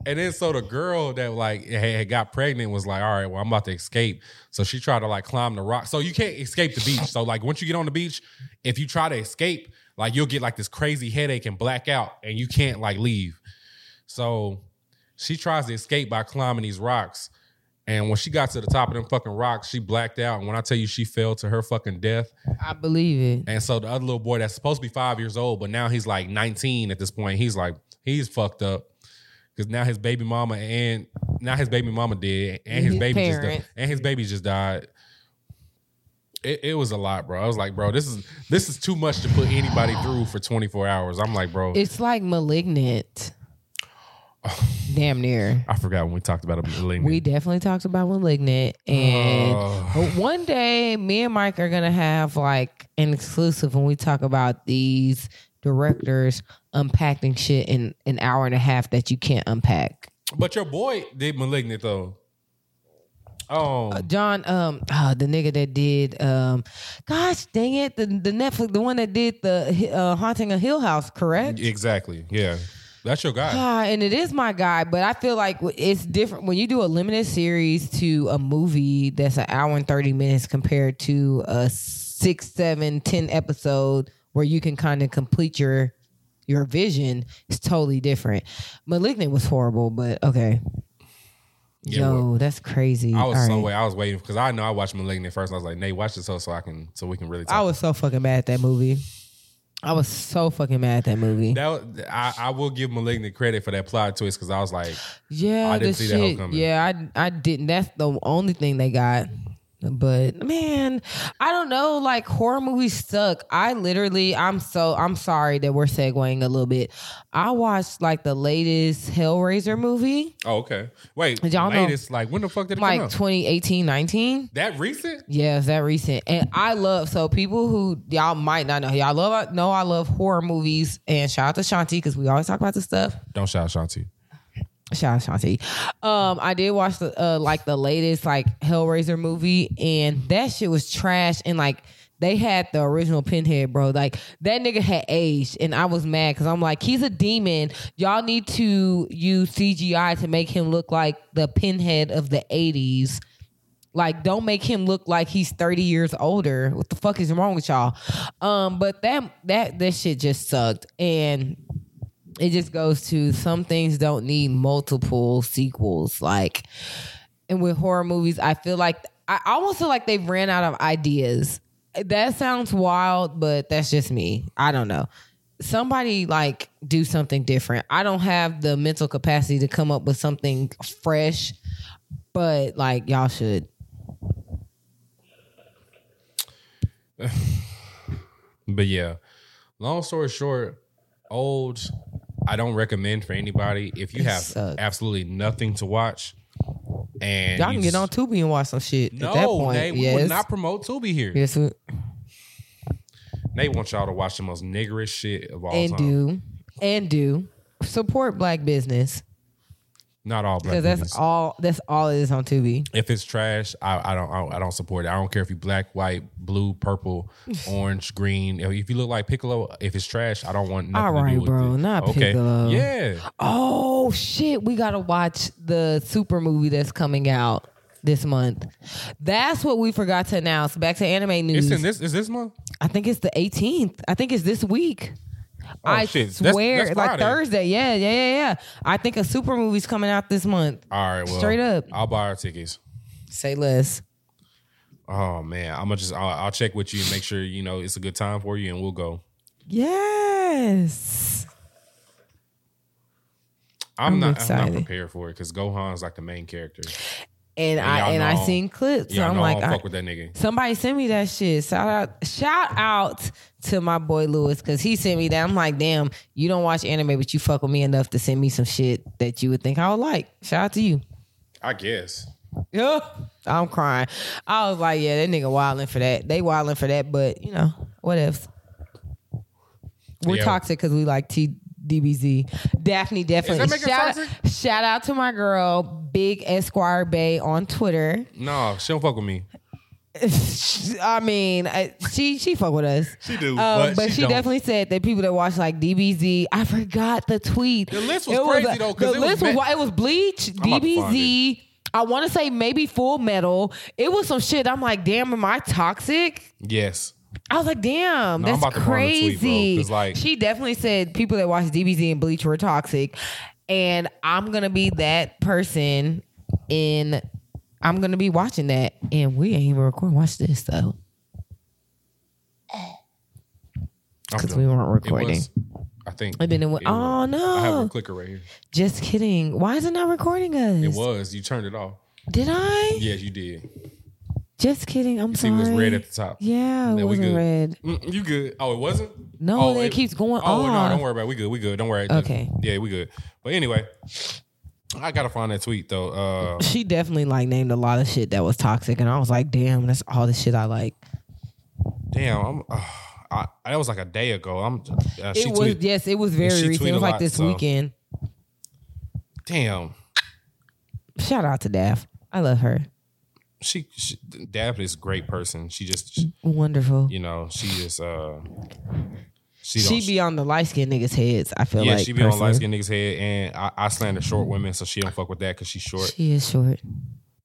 and then so the girl that like had got pregnant was like, all right, well I'm about to escape. So she tried to like climb the rock. So you can't escape the beach. So like once you get on the beach, if you try to escape, like you'll get like this crazy headache and black out, and you can't like leave. So she tries to escape by climbing these rocks. And when she got to the top of them fucking rocks, she blacked out. And when I tell you she fell to her fucking death, I believe it. and so the other little boy that's supposed to be five years old, but now he's like 19 at this point. He's like, he's fucked up. Cause now his baby mama and now his baby mama did, and his His baby just died, and his baby just died. It, it was a lot, bro. I was like, bro, this is this is too much to put anybody through for 24 hours. I'm like, bro, It's like malignant. Damn near. I forgot when we talked about it. We definitely talked about malignant, and but one day me and Mike are gonna have like an exclusive when we talk about these directors unpacking shit in an hour and a half that you can't unpack. but your boy did malignant though. Oh, John, um, ah, the nigga that did, um, gosh dang it, the the Netflix, the one that did the uh, haunting of Hill House, correct? exactly. Yeah, that's your guy. Ah, and it is my guy, but I feel like it's different when you do a limited series to a movie that's an hour and 30 minutes compared to a six, seven, ten episode where you can kind of complete your your vision. It's totally different. Malignant was horrible, but okay. Yeah, Yo, well, that's crazy. I was All so right. way. I was waiting because I know I watched Malignant first. And I was like, Nate, watch this so so I can so we can really. Talk. I was so fucking mad at that movie. I was so fucking mad at that movie. that was, I, I will give Malignant credit for that plot twist because I was like, Yeah, I didn't see that hoe shit. coming. Yeah, I I didn't. That's the only thing they got. But man, I don't know. Like horror movies suck. I literally, I'm so I'm sorry that we're segueing a little bit. I watched like the latest Hellraiser movie, oh okay, wait, Did y'all know- latest like when the fuck did it like come out? 2018, 19. that recent? Yeah, it's that recent. And I love so people who y'all might not know. Y'all love know I love horror movies. And shout out to Shanti because we always talk about this stuff. Don't shout out Shanti. Shout out Shanti. Um, I did watch the uh, like the latest like Hellraiser movie, and that shit was trash. And like they had the original Pinhead, bro. Like that nigga had aged, and I was mad because I'm like, he's a demon. Y'all need to use CGI to make him look like the Pinhead of the '80s. Like, don't make him look like he's 30 years older. What the fuck is wrong with y'all? Um, but that that that shit just sucked. And it just goes to some things don't need multiple sequels. Like and with horror movies, I feel like I almost feel like they've ran out of ideas. That sounds wild, but that's just me. I don't know. Somebody like do something different. I don't have the mental capacity to come up with something fresh, but like y'all should. [sighs] But yeah, long story short, old. I don't recommend for anybody if you have sucked. absolutely nothing to watch. And Y'all can get on Tubi and watch some shit. No, at that point, Nate, we would not promote Tubi here. yes, we- Nate wants y'all to watch the most niggerish shit of all and time. do and do support black business Not all black because that's movies. all. That's all it is on Tubi. If it's trash, I, I don't I, I don't support it. I don't care if you black, white, blue, purple, [laughs] orange, green. If you look like Piccolo, if it's trash, I don't want nothing All to right, bro, it. not okay. Piccolo. Yeah, Oh shit, we gotta watch the super movie that's coming out this month. That's what we forgot to announce. Back to anime news. it's in this. Is this month? I think it's the 18th. I think it's this week. Oh, I Oh, shit. Swear, that's like Friday. Thursday. Yeah, yeah, yeah, yeah. I think a super movie's coming out this month. All right, well, Straight up. I'll buy our tickets. Say less. Oh man, I'm gonna just I'll, I'll check with you and make sure you know it's a good time for you, and we'll go. Yes. I'm, I'm not I'm not prepared for it because Gohan's like the main character. And And I and I seen clips. Yeah, so I I'm like, I I- fuck with that nigga. Somebody send me that shit. Shout out, shout out to my boy Lewis because he sent me that. I'm like, damn, you don't watch anime, but you fuck with me enough to send me some shit that you would think I would like. Shout out to you. I guess. Yeah, I'm crying. I was like, yeah, that nigga wilding for that. They wilding for that, but you know, what if? We're Yeah. toxic because we like TDBZ. Daphne definitely. shout, shout out to my girl, Big Esquire Bay on Twitter. No, she don't fuck with me. [laughs] I mean, I, she she fuck with us. She do, Um, but but, she she, definitely said that people that watch like DBZ. I forgot the tweet. The list was It crazy, a- though, the it was list ma- was it was Bleach, find DBZ. I want to say maybe Full Metal. It was some shit. I'm like, damn, am I toxic? Yes. I was like, damn, No, that's crazy. tweet, like- she definitely said people that watch DBZ and Bleach were toxic, and I'm gonna be that person. In I'm gonna be watching that, and we ain't even recording. Watch this though. I'm 'Cause done. we weren't recording. was- I think. And then it went- was. oh, no. I have a clicker right here. Just kidding. Why is it not recording us? It was. You turned it off. Did I? Yes, you did. Just kidding. I'm See, sorry. it was red at the top. Yeah, it wasn't red. Mm, you good? Oh, it wasn't. No, oh, it keeps going on. Oh no, off. don't worry about. it. We good. We good. Don't worry. Okay. Yeah, we good. But anyway, I gotta find that tweet though. Uh, [laughs] She definitely like named a lot of shit that was toxic, and I was like, damn, that's all the shit I like. damn, I'm. Uh, I, that was like a day ago. I'm. Uh, she It was yes, it was very recent. It was like lot, this so- weekend. Damn. Shout out to Daff. I love her. She, she is a great person. She just, she- Wonderful. you know, she is. uh She, She be on the light skinned niggas' heads. I feel like. Yeah, like she be on personally. light skinned niggas' head, and I, I slander short women, so she don't fuck with that because she's short. She is short.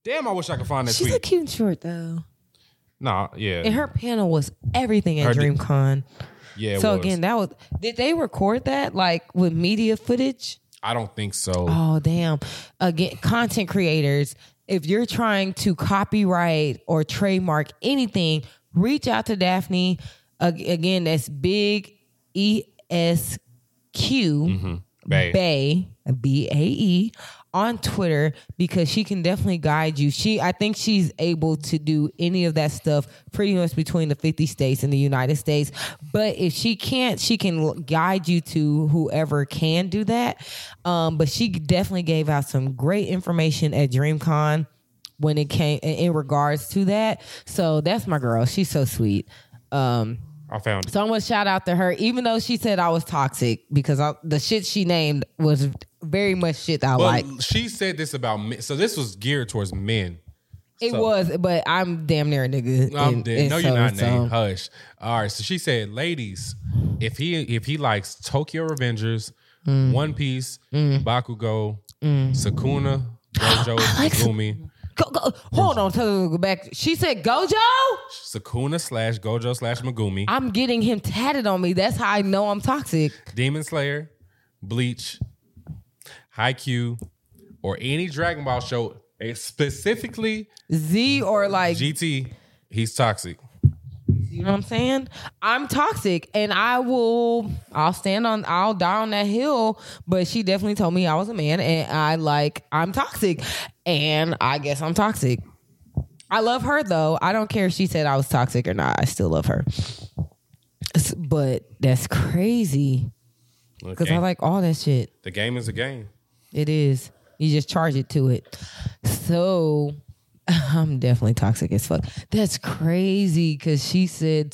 Damn, I wish I could find that She's a cute and short though. Nah, yeah, And her panel was everything at Her di- DreamCon. yeah. so again, that was did they record that like with media footage? I don't think so. Oh damn. Again, content creators, if you're trying to copyright or trademark anything, reach out to Daphne. Again, that's big E S Q Bae. Bay B A E on Twitter because she can definitely guide you. She I think she's able to do any of that stuff pretty much between the 50 states and the United States. But if she can't, she can guide you to whoever can do that. Um, but she definitely gave out some great information at DreamCon when it came in in regards to that. So that's my girl. She's so sweet. Um, I found it. so shout out to her, even though she said I was toxic because I, the shit she named was very much shit that I Well, like. she said this about men. So this was geared towards men. It So- was, but I'm damn near a nigga. I'm and- dead. and No, so- you're not, so- Nate. Hush. All right. So she said, ladies, if he if he likes Tokyo Revengers, Mm. One Piece, Bakugo, Sukuna, [gasps] Gojo, Megumi, Go, go, hold on, tell her to go back. She said Gojo. Sukuna slash Gojo slash Megumi, I'm getting him tatted on me. That's how I know I'm toxic. Demon Slayer, Bleach, Haikyuu, or any Dragon Ball show, eh, specifically Z or like GT, he's toxic. You know what I'm saying? I'm toxic and I will I'll stand on I'll die on that hill, but she definitely told me I was a man and I like I'm toxic. And I guess I'm toxic. I love her though. I don't care if she said I was toxic or not. I still love her. But that's crazy. Because I like all that shit. the game is a game. It is. You just charge it to it. So [laughs] I'm definitely toxic as fuck. That's crazy because she said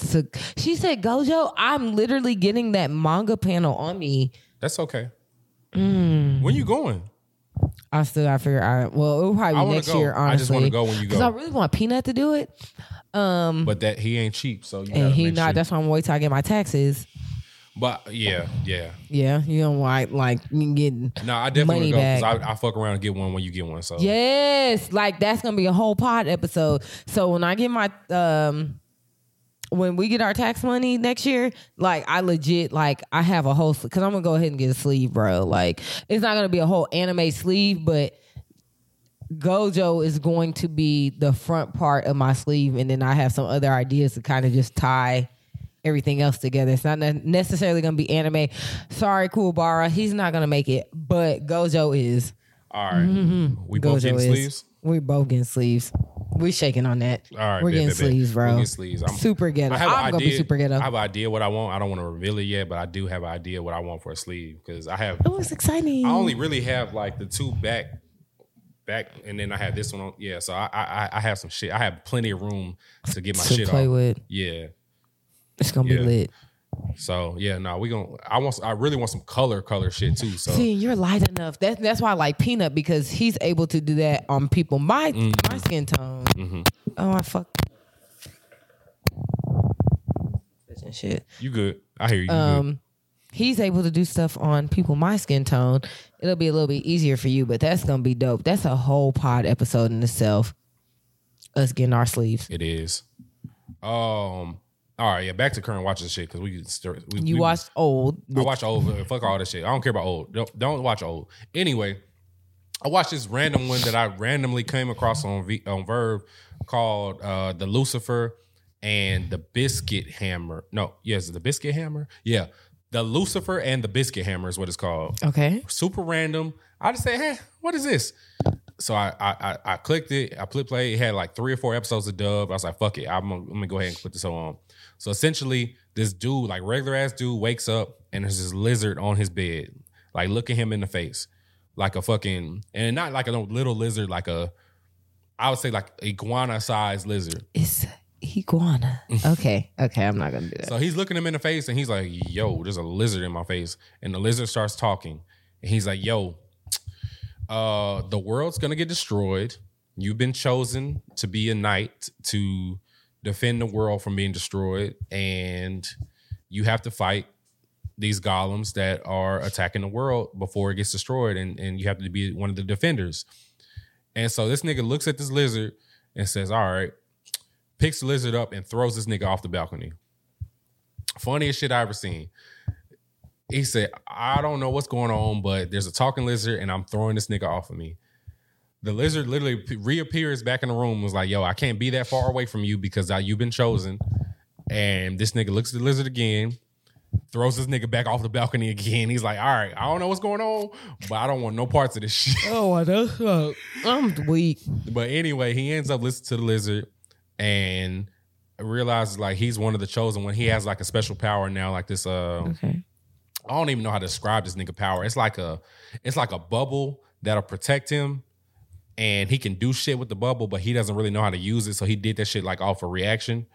she said Gojo. I'm literally getting that manga panel on me. That's okay. Mm. When you going? I still gotta figure out. Well, it'll probably be next go. year. I just Honestly, wanna go when you go. Because I really want Peanut to do it, But that he ain't cheap, so you and he not. sure. That's why I'm waiting till I get my taxes. But yeah, yeah. Yeah, you why? Like me getting No, I definitely go because I, I fuck around and get one when you get one. So Yes, like that's gonna be a whole pod episode. So when I get my um when we get our tax money next year, like I legit like I have a whole because I'm gonna go ahead and get a sleeve, bro. Like it's not gonna be a whole anime sleeve, but Gojo is going to be the front part of my sleeve, and then I have some other ideas to kind of just tie everything else together. It's not necessarily going to be anime. Sorry, Kuwabara, he's not going to make it, but Gojo is. all right, mm-hmm. we both Gojo getting is. sleeves. We both getting sleeves. We shaking on that. All right, we're bet, getting bet, sleeves, bro. We'll get sleeves. I'm super ghetto. I have I'm gonna be super ghetto. I have an idea what I want. I don't want to reveal it yet, but I do have an idea what I want for a sleeve because I have. oh, it's exciting. I only really have like the two back, back, and then I have this one on. Yeah, so I I, I have some shit. I have plenty of room to get my to shit play off. with. Yeah. It's gonna Yeah. be lit. So yeah, no, we gonna. I want. I really want some color, color shit too. So See, you're light enough. That's that's why I like Peanut because he's able to do that on people my Mm-hmm. my skin tone. Oh, I fuck. And shit. you good? I hear you. you good. Um, he's able to do stuff on people my skin tone. It'll be a little bit easier for you, but that's gonna be dope. That's a whole pod episode in itself. Us getting our sleeves. It is. Um. All right, yeah. Back to current watches shit because we can start. We, You we- watched old. I watch old. Fuck all that shit. I don't care about old. Don't, don't watch old. Anyway, I watched this random one that I randomly came across on v, on VRV called uh, the Lucifer and the Biscuit Hammer. No, yes, the Biscuit Hammer. Yeah, the Lucifer and the Biscuit Hammer is what it's called Okay. super random. I just said, hey, what is this? So I I I, I clicked it. I put play. It had like three or four episodes of Dub. I was like, fuck it. I'm gonna, I'm gonna go ahead and put this on. So essentially, this dude, like regular ass dude, wakes up and there's this lizard on his bed. Like looking him in the face, like a fucking and not like a little lizard, like a I would say like iguana sized lizard. It's iguana. [laughs] Okay. Okay. I'm not gonna do that. So he's looking him in the face and he's like, yo, there's a lizard in my face. And the lizard starts talking. And he's like, yo, uh, the world's gonna get destroyed. You've been chosen to be a knight to defend the world from being destroyed, and you have to fight these golems that are attacking the world before it gets destroyed, and, and you have to be one of the defenders. And so this nigga looks at this lizard and says, All right, picks the lizard up and throws this nigga off the balcony. Funniest shit I ever seen. He said, I don't know what's going on, but there's a talking lizard and I'm throwing this nigga off of me. The lizard literally reappears back in the room, was like, Yo, I can't be that far away from you because I, you've been chosen. And this nigga looks at the lizard again, throws this nigga back off the balcony again. He's like, All right, I don't know what's going on, but I don't want no parts of this shit. [laughs] oh, that's uh, I'm weak. But anyway, he ends up listening to the lizard and realizes like he's one of the chosen one. He has like a special power now, like this uh Okay. I don't even know how to describe this nigga power. It's like a it's like a bubble that'll protect him and he can do shit with the bubble, but he doesn't really know how to use it. So he did that shit like off a reaction.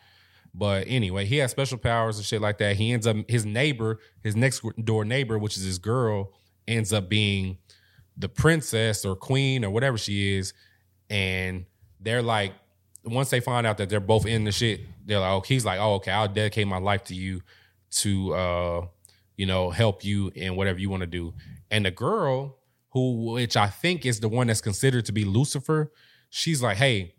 But anyway, he has special powers and shit like that. He ends up his neighbor, his next door neighbor, which is his girl, ends up being the princess or queen or whatever she is. And they're like once they find out that they're both in the shit, they're like, oh, he's like, oh, okay, I'll dedicate my life to you to uh, you know, help you in whatever you want to do. And the girl, who which I think is the one that's considered to be Lucifer, she's like, hey,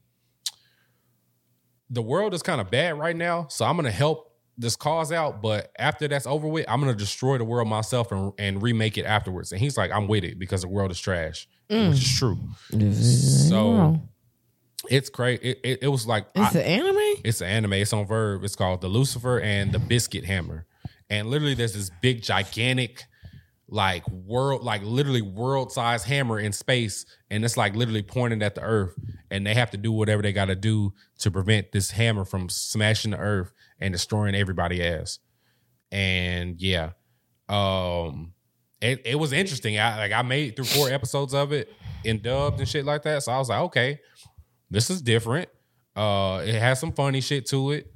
the world is kind of bad right now, so I'm gonna help this cause out. But after that's over with, I'm gonna destroy the world myself and, and remake it afterwards. And he's like, I'm with it because the world is trash, mm. which is true. [laughs] So it's crazy. It, it, it was like It's I- an anime? it's an anime. It's on VRV. It's called The Lucifer and the Biscuit Hammer. And literally, there's this big, gigantic, like world, like literally world size hammer in space, and it's like literally pointed at the Earth. And they have to do whatever they got to do to prevent this hammer from smashing the Earth and destroying everybody ass. And yeah, um, it, it was interesting. I like I made through four episodes of it in dubbed and shit like that. So I was like, okay, this is different. Uh, it has some funny shit to it,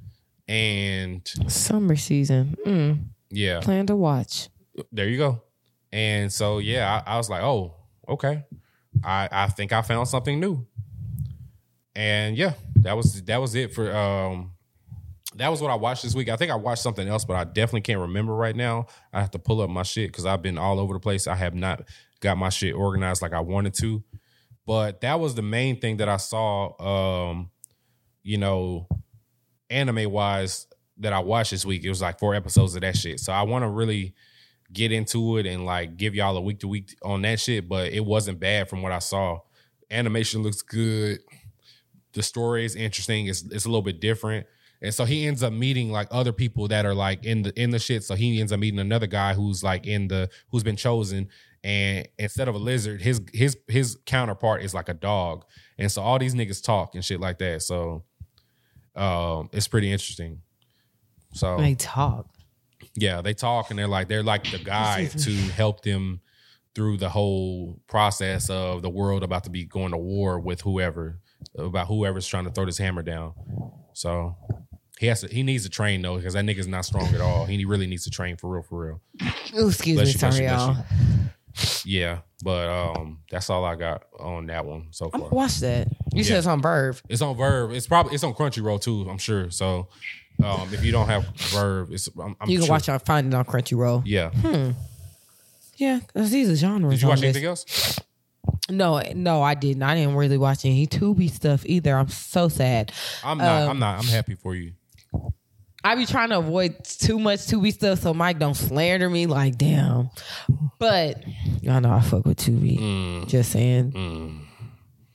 and Summer season. Mm, yeah, plan to watch. there you go. And so yeah, I, I was like, oh, okay. I I think I found something new. And yeah, that was that was it for um that was what I watched this week. I think I watched something else, but I definitely can't remember right now. I have to pull up my shit because I've been all over the place. I have not got my shit organized like I wanted to. But that was the main thing that I saw um, you know, anime wise that I watched this week. It was like four episodes of that shit. So I want to really get into it and like give y'all a week to week on that shit, but it wasn't bad from what I saw. Animation looks good. The story is interesting. It's it's a little bit different. And so he ends up meeting like other people that are like in the in the shit. So he ends up meeting another guy who's like in the who's been chosen. And instead of a lizard, his his his counterpart is like a dog. And so all these niggas talk and shit like that. So um it's pretty interesting. So They talk. Yeah, they talk and they're like they're like the guide to [laughs] help them through the whole process of the world about to be going to war with whoever about whoever's trying to throw this hammer down. So he has to he needs to train though because that nigga's not strong at all. He really needs to train for real for real. Ooh, excuse Bless me, you, bless sorry, you, bless y'all. Yeah, but um that's all I got on that one so far. watch that. You said it's on VRV. It's on VRV. It's probably it's on Crunchyroll too. I'm sure. So um if you don't have VRV, it's I'm, I'm You can sure- watch on Find it on Crunchyroll. Yeah. Yeah, because these are genres. Did you on watch this. anything else? No, no, I didn't. I didn't really watch any Tubi stuff either. I'm so sad. I'm not. Um, I'm not. I'm happy for you. I be trying to avoid too much Tubi stuff so Mike don't slander me. Like, damn. But y'all know I fuck with Tubi. Mm. Just saying.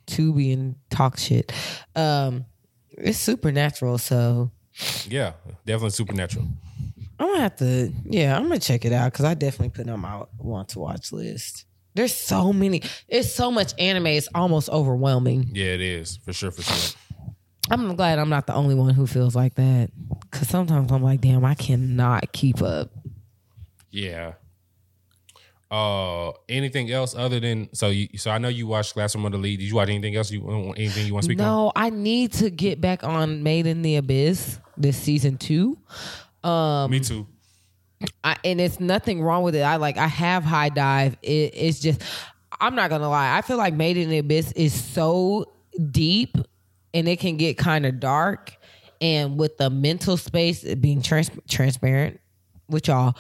Tubi and talk shit. Um, it's supernatural, so Yeah, definitely supernatural. I'm gonna have to. Yeah, I'm gonna check it out because I definitely put it on my want to watch list. There's so many. It's so much anime. It's almost overwhelming. Yeah, it is for sure. For sure. I'm glad I'm not the only one who feels like that. Cause sometimes I'm like, damn, I cannot keep up. Yeah. Uh, anything else other than so? You, so I know you watched Classroom of the Elite. Did you watch anything else? You anything you want to speak on? No, I need to get back on Made in the Abyss this season two. Um, Me too. I, and it's nothing wrong with it. I like I have HIDIVE. It, it's just I'm not gonna lie. I feel like Made in the Abyss is so deep, and it can get kind of dark. And with the mental space being trans- transparent with y'all,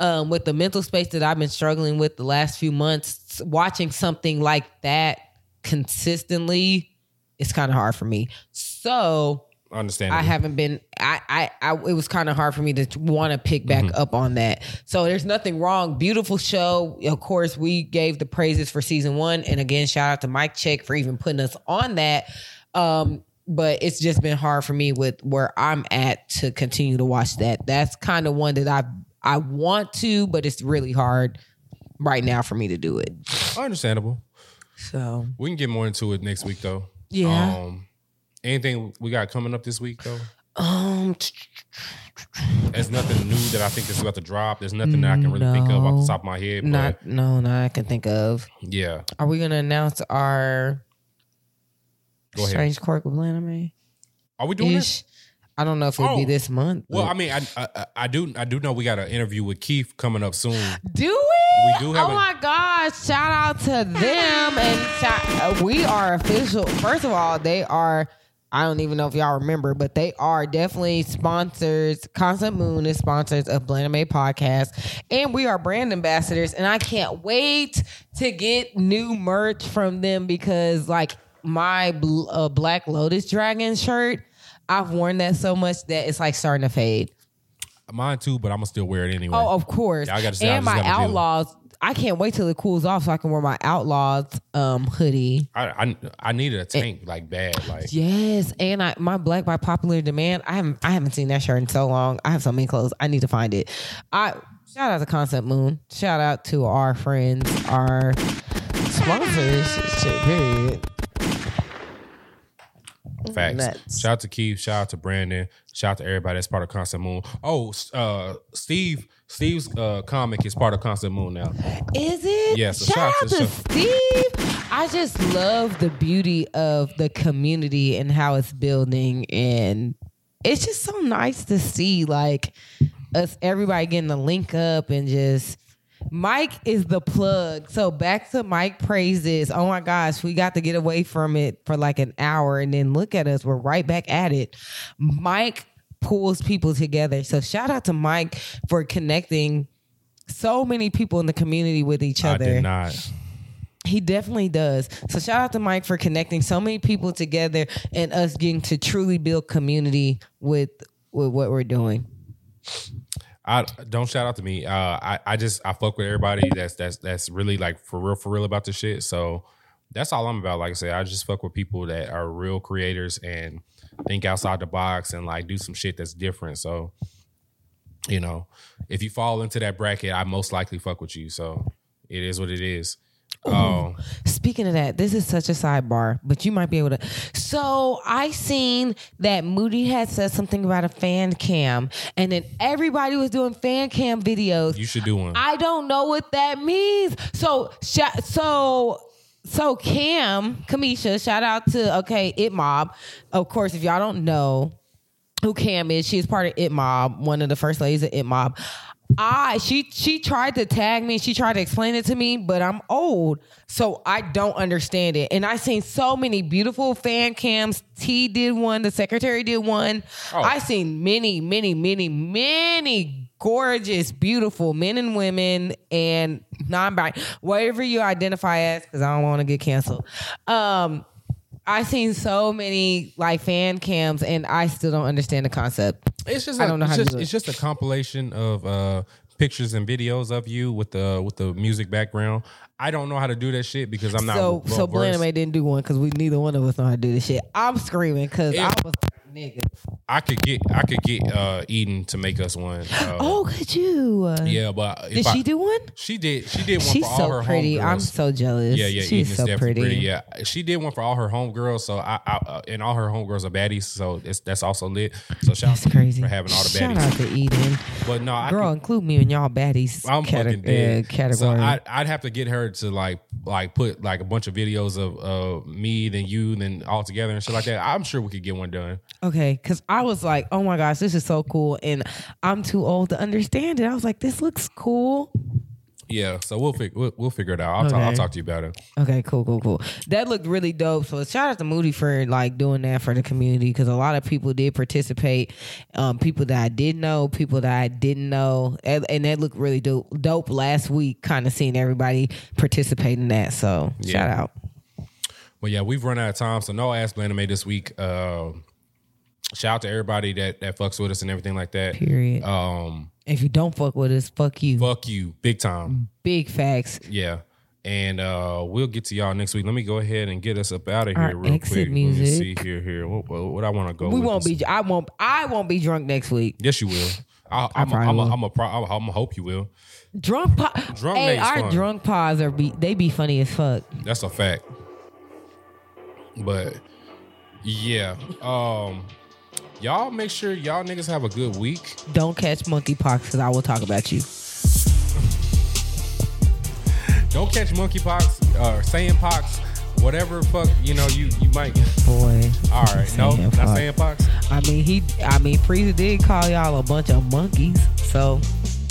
um, with the mental space that I've been struggling with the last few months, watching something like that consistently, it's kind of hard for me. So Understand. I haven't been. I. I. I it was kind of hard for me to want to pick back up on that. So there's nothing wrong. Beautiful show. Of course, we gave the praises for season one, and again, shout out to Mike Check for even putting us on that. Um, but it's just been hard for me with where I'm at to continue to watch that. That's kind of one that I I want to, but it's really hard right now for me to do it. Understandable. So We can get more into it next week though. Yeah. Um, anything we got coming up this week though? um, There's nothing new that I think is about to drop. There's nothing that I can really think of off the top of my head. But not no, no, I can think of. yeah, Are we gonna announce our go ahead. Strange Quirk with Anime? Are we doing this? I don't know if it'll be Oh. this month. Well, I mean, I, I I do I do know we got an interview with Keith coming up soon. do we? we do have oh a- my gosh! Shout out to them and shout, we are official. First of all, they are. I don't even know if y'all remember, but they are definitely sponsors. Constant Moon is sponsors of Blandame podcast, and we are brand ambassadors. And I can't wait to get new merch from them because, like, my bl- uh, Black Lotus Dragon shirt, I've worn that so much that it's like starting to fade. Mine too, but I'm gonna still wear it anyway. Oh, of course. Yeah, I gotta say, and my gotta do it. Outlaws. I can't wait till it cools off so I can wear my Outlaws um, hoodie. I, I I needed a tank like bad. Like Yes, and I my black by popular demand. I haven't I haven't seen that shirt in so long. I have so many clothes. I need to find it. I shout out to Concept Moon. Shout out to our friends, our sponsors. Shit, period. facts. Nuts. Shout out to Keith. Shout out to Brandon. Shout out to everybody that's part of Constant Moon. Oh, uh, Steve. Steve's uh, comic is part of Constant Moon now. Is it? Yeah, so shout, shout out to Steve. I just love the beauty of the community and how it's building, and it's just so nice to see like us everybody getting to link up and just. Mike is the plug. So back to Mike praises. Oh my gosh, we got to get away from it for like an hour and then look at us. We're right back at it. Mike pulls people together. So shout out to Mike for connecting so many people in the community with each I other. did not. He definitely does. So shout out to Mike for connecting so many people together and us getting to truly build community with with what we're doing. I don't shout out to me. Uh, I I just I fuck with everybody that's that's that's really like for real for real about the shit. So that's all I'm about. Like I said, I just fuck with people that are real creators and think outside the box and like do some shit that's different. So you know, if you fall into that bracket, I most likely fuck with you. So it is what it is. Um, Speaking of that, this is such a sidebar, but you might be able to. So I seen that Moody had said something about a fan cam, and then everybody was doing fan cam videos. you should do one. I don't know what that means. So, sh- so, so Cam, Kamisha, shout out to okay, It Mob. Of course, if y'all don't know who Cam is, she is part of It Mob, one of the first ladies of It Mob. I she she tried to tag me, she tried to explain it to me, but I'm old, so I don't understand it. And I seen so many beautiful fan cams. T did one, the secretary did one. Oh. I seen many, many, many, many gorgeous, beautiful men and women and non-binary, whatever you identify as, because I don't want to get canceled. Um, I seen so many like fan cams, and I still don't understand the concept. It's just I don't know it's how to just, do it. It's just a compilation of uh, pictures and videos of you with the with the music background. I don't know how to do that shit because I'm not so well so. Blandame didn't do one because we neither one of us know how to do this shit. I'm screaming because I was nigga. I could get I could get uh, Eden to make us one. Uh, Oh, could you? yeah, but Did I- she do one? She did. She did one She's for all so her pretty. I'm so jealous. Yeah, yeah, she's Eden is so definitely pretty. pretty. Yeah, she did one for all her homegirls. So I, I uh, and all her homegirls are baddies. So it's, that's also lit. So shout That's out crazy. for having all the baddies. Shout out to Eden. But no, I Girl, could- include me in y'all baddies I'm cate- fucking dead. uh, category. So I, I'd have to get her to like like put like a bunch of videos of uh, me, then you, then all together and shit like that. I'm sure we could get one done. Okay, because I was like, oh my gosh, this is so cool. And I'm too old to understand it. I was like, this looks cool. Yeah, so we'll fig- we'll, we'll figure it out. I'll, talk, I'll talk to you about it. Okay, cool, cool, cool. That looked really dope. So shout out to Moody for like doing that for the community because a lot of people did participate. Um, people that I did know, people that I didn't know, and, and that looked really dope. Dope last week, kind of seeing everybody participate in that. So Yeah. shout out. Well, yeah, we've run out of time, so no Ask Anime this week. Uh, shout out to everybody that that fucks with us and everything like that. Period. Um, if you don't fuck with us, fuck you. fuck you, big time. Big facts. Yeah. And uh, we'll get to y'all next week. Let me go ahead and get us up out of here Our real exit quick. Let me see here. Here, what, what, what I want to go. We with won't this- be. I won't. I won't be drunk next week. Yes, you will. I, I'm, probably I'm, a. I'm, a, pro- I'm, a, I'm a hope you will. Drunk. Po- Drunk hey, our fun. drunk pause are be. They be funny as fuck. That's a fact. But yeah, um, y'all make sure y'all niggas have a good week. Don't catch monkeypox because I will talk about you. Don't catch monkeypox or uh, Saiyan pox, whatever fuck you know you you might. Boy. All right, no, not Saiyan pox. I mean, he. I mean, Frieza did call y'all a bunch of monkeys. So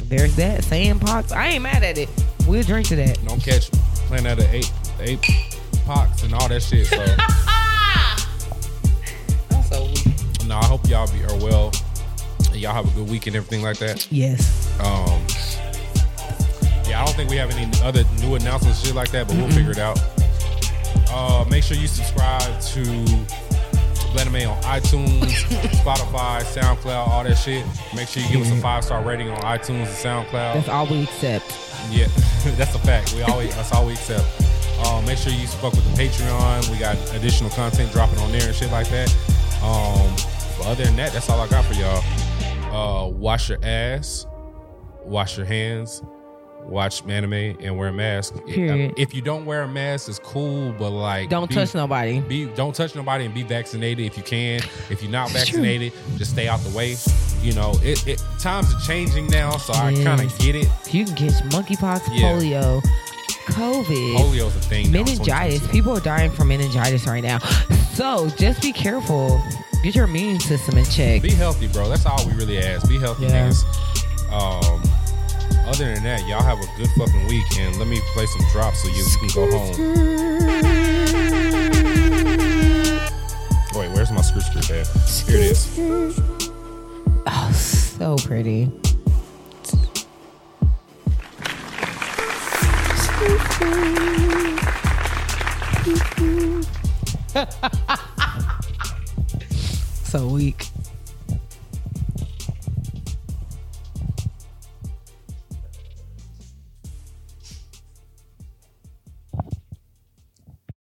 there's that Saiyan pox. I ain't mad at it. We'll drink to that. Don't catch Planet of the Ape, ape pox and all that shit. So [laughs] I hope y'all be are well. and Y'all have a good week and everything like that. yes. Um, yeah, I don't think we have any other new announcements, shit like that, but we'll figure it out. Uh, make sure you subscribe to Blandame on iTunes, [laughs] Spotify, SoundCloud, all that shit. Make sure you give us a five star rating on iTunes and SoundCloud. That's all we accept. Yeah, [laughs] that's a fact. We always that's all we accept. Um, make sure you fuck with the Patreon. We got additional content dropping on there and shit like that. Um, but other than that, that's all I got for y'all. Uh, wash your ass, wash your hands, watch anime, and wear a mask. Period. If you don't wear a mask, it's cool, but like Don't be- touch nobody. be don't touch nobody and be vaccinated if you can. If you're not It's [laughs] true. vaccinated, just stay out the way. You know, it, it times are changing now, so I kind of get it. You can catch monkeypox, Yeah. polio, COVID. Polio's a thing. meningitis. People are dying from meningitis right now. So just be careful. Get your immune system in check. Be healthy, bro. That's all we really ask. Be healthy, Yeah. niggas. Um, other than that, y'all have a good fucking week, and let me play some drops so you, you can go home. Wait, where's my screw screw at? Here it is. Oh, so pretty. [laughs] so weak.